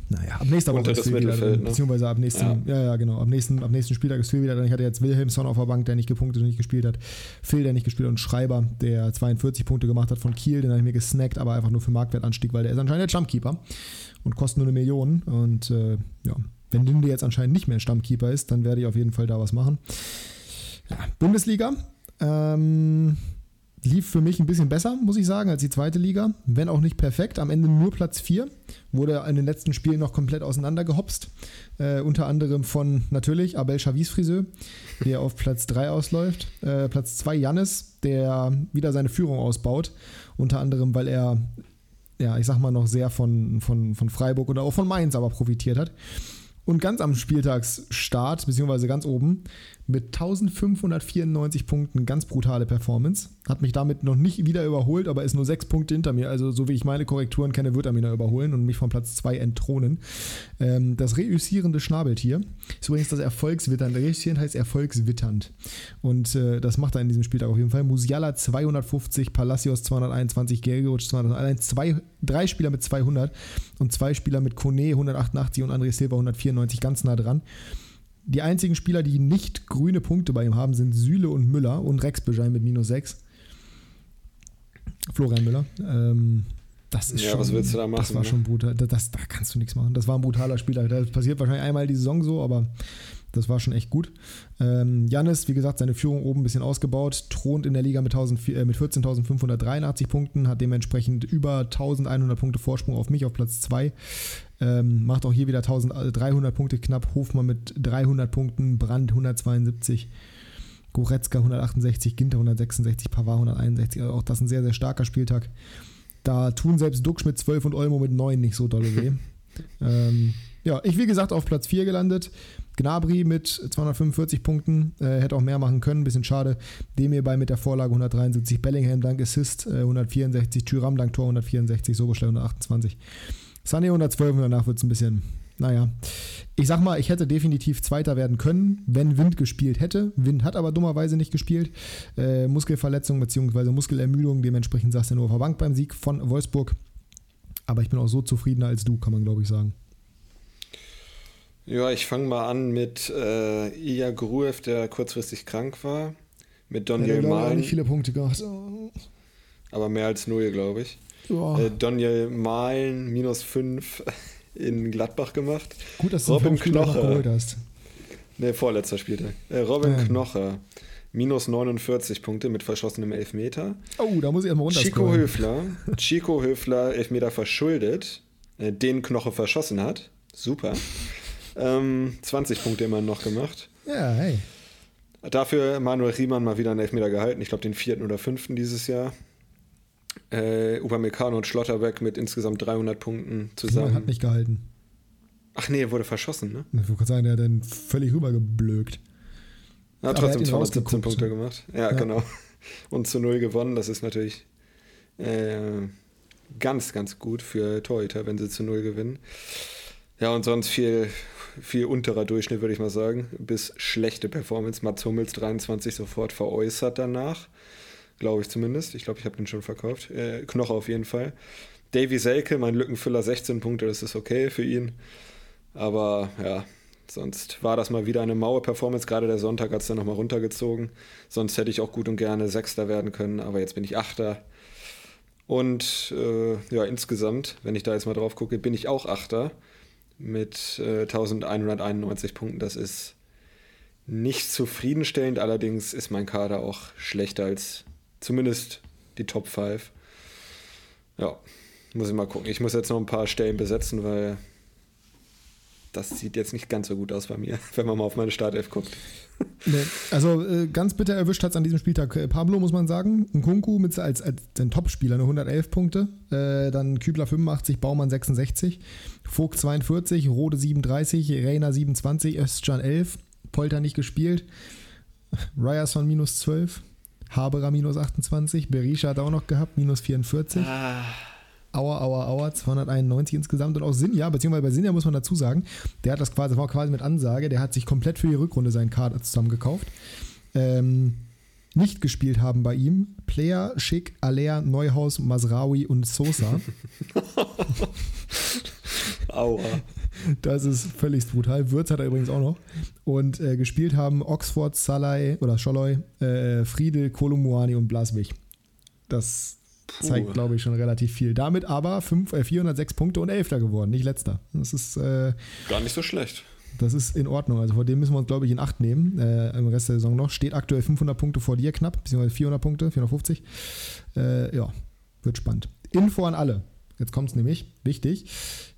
naja, ab nächster Woche ist Phil wieder drin, ne? beziehungsweise ab nächsten, ja. ja, ja, genau, ab nächsten, ab nächsten Spieltag ist Phil wieder drin. Ich hatte jetzt Wilhelmsson auf der Bank, der nicht gepunktet und nicht gespielt hat. Phil, der nicht gespielt hat und Schreiber, der 42 Punkte gemacht hat von Kiel, den habe ich mir gesnackt, aber einfach nur für Marktwertanstieg, weil der ist anscheinend der Jumpkeeper und kostet nur eine Million und äh, ja, wenn Linde jetzt anscheinend nicht mehr Stammkeeper ist, dann werde ich auf jeden Fall da was machen. Ja, Bundesliga, ähm, lief für mich ein bisschen besser, muss ich sagen, als die zweite Liga. Wenn auch nicht perfekt. Am Ende nur Platz 4. Wurde in den letzten Spielen noch komplett auseinandergehopst. Äh, unter anderem von natürlich Abel Chavis Friseur, der auf Platz 3 ausläuft. Äh, Platz 2 Jannis, der wieder seine Führung ausbaut. Unter anderem, weil er, ja, ich sag mal, noch sehr von, von, von Freiburg oder auch von Mainz aber profitiert hat. Und ganz am Spieltagsstart, beziehungsweise ganz oben, mit 1594 Punkten, ganz brutale Performance. Hat mich damit noch nicht wieder überholt, aber ist nur sechs Punkte hinter mir. Also, so wie ich meine Korrekturen kenne, wird er mich noch überholen und mich von Platz zwei entthronen. Ähm, das reüssierende Schnabeltier ist übrigens das Erfolgswitternd. Reüssieren heißt erfolgswitternd. Und äh, das macht er in diesem Spieltag auf jeden Fall. Musiala 250, Palacios 221, Gergic 201. Zwei, drei Spieler mit 200 und zwei Spieler mit Kone 188 und André Silva 194, ganz nah dran. Die einzigen Spieler, die nicht grüne Punkte bei ihm haben, sind Süle und Müller und Rex Beschein mit minus 6. Florian Müller. Ähm, das ist ja, schon, was willst du da machen? Das war ne? schon brutal. Das, das, da kannst du nichts machen. Das war ein brutaler Spieler. Das passiert wahrscheinlich einmal die Saison so, aber das war schon echt gut. Ähm, Jannis, wie gesagt, seine Führung oben ein bisschen ausgebaut, thront in der Liga mit, äh, mit 14.583 Punkten, hat dementsprechend über 1100 Punkte Vorsprung auf mich auf Platz 2. Ähm, macht auch hier wieder 1300 Punkte knapp. Hofmann mit 300 Punkten, Brand 172. Goretzka 168, Ginter 166, Pavard 161. Also auch das ein sehr, sehr starker Spieltag. Da tun selbst Duxch mit 12 und Olmo mit 9 nicht so dolle weh. ähm, ja, ich wie gesagt auf Platz 4 gelandet. Gnabry mit 245 Punkten, äh, hätte auch mehr machen können, bisschen schade. Demir bei mit der Vorlage 173, Bellingham dank Assist äh, 164, Tyram dank Tor 164, Soboschlei 128. Sunny 112 und danach wird es ein bisschen, naja. Ich sag mal, ich hätte definitiv Zweiter werden können, wenn Wind gespielt hätte. Wind hat aber dummerweise nicht gespielt. Äh, Muskelverletzung bzw. Muskelermüdung, dementsprechend saß er nur auf der Bank beim Sieg von Wolfsburg. Aber ich bin auch so zufriedener als du, kann man glaube ich sagen. Ja, ich fange mal an mit äh, Ija Gruev, der kurzfristig krank war. Mit Daniel ja, Malen. nicht viele Punkte gemacht. Aber mehr als null, glaube ich. Äh, Daniel Malen minus 5 in Gladbach gemacht. Gut, dass du Robin Knoche geholt hast. Ne, vorletzter Spieltag. Äh, Robin ja. Knoche minus 49 Punkte mit verschossenem Elfmeter. Oh, da muss ich erstmal runter. Chico Höfler, Chico Höfler Elfmeter verschuldet, äh, den Knoche verschossen hat. Super. Ähm, 20 Punkte immer noch gemacht. Ja, hey. Dafür Manuel Riemann mal wieder einen Elfmeter gehalten. Ich glaube, den vierten oder fünften dieses Jahr. Äh, Upamecano und Schlotterbeck mit insgesamt 300 Punkten zusammen. Riemann hat nicht gehalten. Ach nee, er wurde verschossen, ne? Ich wollte sagen, der hat dann völlig rübergeblökt. Er hat trotzdem 217 Punkte gemacht. Ja, ja, genau. Und zu null gewonnen. Das ist natürlich äh, ganz, ganz gut für Torhüter, wenn sie zu null gewinnen. Ja, und sonst viel, viel unterer Durchschnitt, würde ich mal sagen. Bis schlechte Performance. Mats Hummels 23 sofort veräußert danach. Glaube ich zumindest. Ich glaube, ich habe den schon verkauft. Äh, Knoche auf jeden Fall. Davy Selke, mein Lückenfüller, 16 Punkte, das ist okay für ihn. Aber ja, sonst war das mal wieder eine Mauer-Performance. Gerade der Sonntag hat es dann nochmal runtergezogen. Sonst hätte ich auch gut und gerne Sechster werden können, aber jetzt bin ich Achter. Und äh, ja, insgesamt, wenn ich da jetzt mal drauf gucke, bin ich auch Achter mit äh, 1191 Punkten. Das ist nicht zufriedenstellend, allerdings ist mein Kader auch schlechter als zumindest die Top 5. Ja, muss ich mal gucken. Ich muss jetzt noch ein paar Stellen besetzen, weil das sieht jetzt nicht ganz so gut aus bei mir, wenn man mal auf meine Startelf guckt. Nee, also äh, ganz bitter erwischt hat es an diesem Spieltag äh, Pablo, muss man sagen. Ein Kunku mit, als, als den Topspieler, eine 111 Punkte. Äh, dann Kübler 85, Baumann 66, Vogt 42, Rode 37, Reina 27, Özcan 11, Polter nicht gespielt, Ryerson minus 12, Haberer minus 28, Berisha hat auch noch gehabt, minus 44. Ah. Aua, aua, aua, 291 insgesamt. Und auch Sinja, beziehungsweise bei Sinja muss man dazu sagen, der hat das quasi, war quasi mit Ansage, der hat sich komplett für die Rückrunde seinen Kader zusammengekauft. Ähm, nicht gespielt haben bei ihm Player, Schick, Aller, Neuhaus, Masraui und Sosa. Aua. Das ist völlig brutal. Würz hat er übrigens auch noch. Und äh, gespielt haben Oxford, Salai oder Scholloy, äh, Friedel, Kolumuani und Blaswig. Das zeigt, glaube ich, schon relativ viel. Damit aber 5, äh, 406 Punkte und Elfter geworden, nicht letzter. Das ist äh, gar nicht so schlecht. Das ist in Ordnung. Also vor dem müssen wir uns, glaube ich, in Acht nehmen. Äh, Im Rest der Saison noch. Steht aktuell 500 Punkte vor dir knapp, beziehungsweise 400 Punkte, 450. Äh, ja, wird spannend. Info an alle. Jetzt kommt es nämlich, wichtig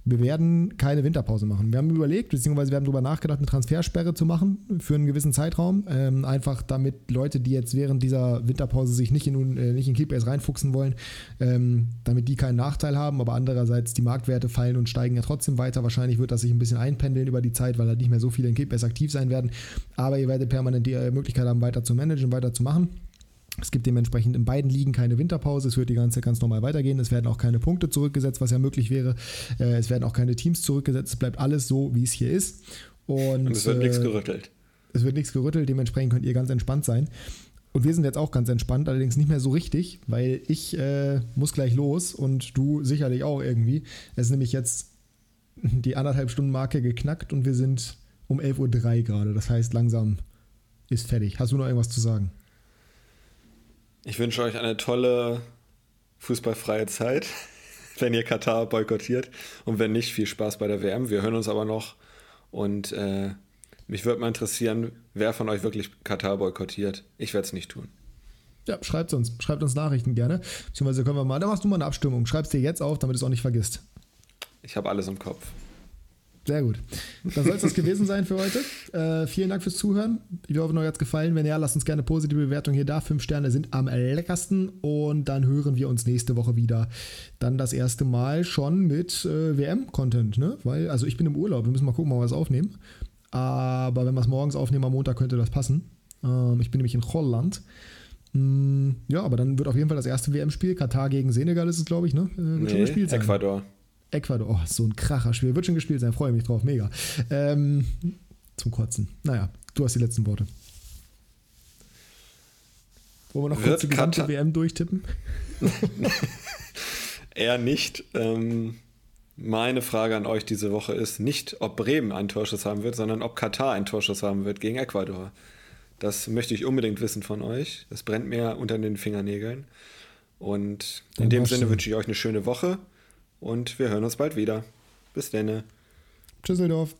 wir werden keine Winterpause machen. Wir haben überlegt, beziehungsweise wir haben darüber nachgedacht, eine Transfersperre zu machen für einen gewissen Zeitraum. Ähm, einfach damit Leute, die jetzt während dieser Winterpause sich nicht in, äh, nicht in Keepbase reinfuchsen wollen, ähm, damit die keinen Nachteil haben. Aber andererseits, die Marktwerte fallen und steigen ja trotzdem weiter. Wahrscheinlich wird das sich ein bisschen einpendeln über die Zeit, weil da nicht mehr so viele in Keepbase aktiv sein werden. Aber ihr werdet permanent die äh, Möglichkeit haben, weiter zu managen, weiter zu machen. Es gibt dementsprechend in beiden Ligen keine Winterpause. Es wird die ganze Zeit ganz normal weitergehen. Es werden auch keine Punkte zurückgesetzt, was ja möglich wäre. Äh, es werden auch keine Teams zurückgesetzt. Es bleibt alles so, wie es hier ist. Und, Und es wird äh, nichts gerüttelt. Es wird nichts gerüttelt. Dementsprechend könnt ihr ganz entspannt sein. Und wir sind jetzt auch ganz entspannt, allerdings nicht mehr so richtig, weil ich äh, muss gleich los und du sicherlich auch irgendwie. Es ist nämlich jetzt die anderthalb Stunden Marke geknackt und wir sind um 11.03 Uhr gerade. Das heißt, langsam ist fertig. Hast du noch irgendwas zu sagen? Ich wünsche euch eine tolle fußballfreie Zeit, wenn ihr Katar boykottiert. Und wenn nicht, viel Spaß bei der WM. Wir hören uns aber noch. Und äh, mich würde mal interessieren, wer von euch wirklich Katar boykottiert. Ich werde es nicht tun. Ja, schreibt uns. Schreibt uns Nachrichten gerne. Beziehungsweise können wir mal, da machst du mal eine Abstimmung. Schreib es dir jetzt auf, damit du es auch nicht vergisst. Ich habe alles im Kopf. Sehr gut. Dann soll es das gewesen sein für heute. Äh, vielen Dank fürs Zuhören. Ich hoffe, euch hat es gefallen. Wenn ja, lasst uns gerne positive Bewertung hier da. Fünf Sterne sind am leckersten. Und dann hören wir uns nächste Woche wieder. Dann das erste Mal schon mit äh, WM-Content. Ne? Weil, also ich bin im Urlaub. Wir müssen mal gucken, ob wir was aufnehmen. Aber wenn wir es morgens aufnehmen am Montag, könnte das passen. Ähm, ich bin nämlich in Holland. Mm, ja, aber dann wird auf jeden Fall das erste WM-Spiel. Katar gegen Senegal ist es, glaube ich, ne? Äh, wird nee, schon gespielt sein. Ecuador. Ecuador, oh, so ein Kracher-Spiel. Wird schon gespielt sein, freue mich drauf, mega. Ähm, zum Kotzen. Naja, du hast die letzten Worte. Wollen wir noch kurz die gesamte Katar WM durchtippen? Eher nicht. Ähm, meine Frage an euch diese Woche ist nicht, ob Bremen einen Torschuss haben wird, sondern ob Katar einen Torschuss haben wird gegen Ecuador. Das möchte ich unbedingt wissen von euch. Das brennt mir unter den Fingernägeln. Und in Dann dem Sinne wünsche ich euch eine schöne Woche und wir hören uns bald wieder. Bis dann. Tschüsseldorf.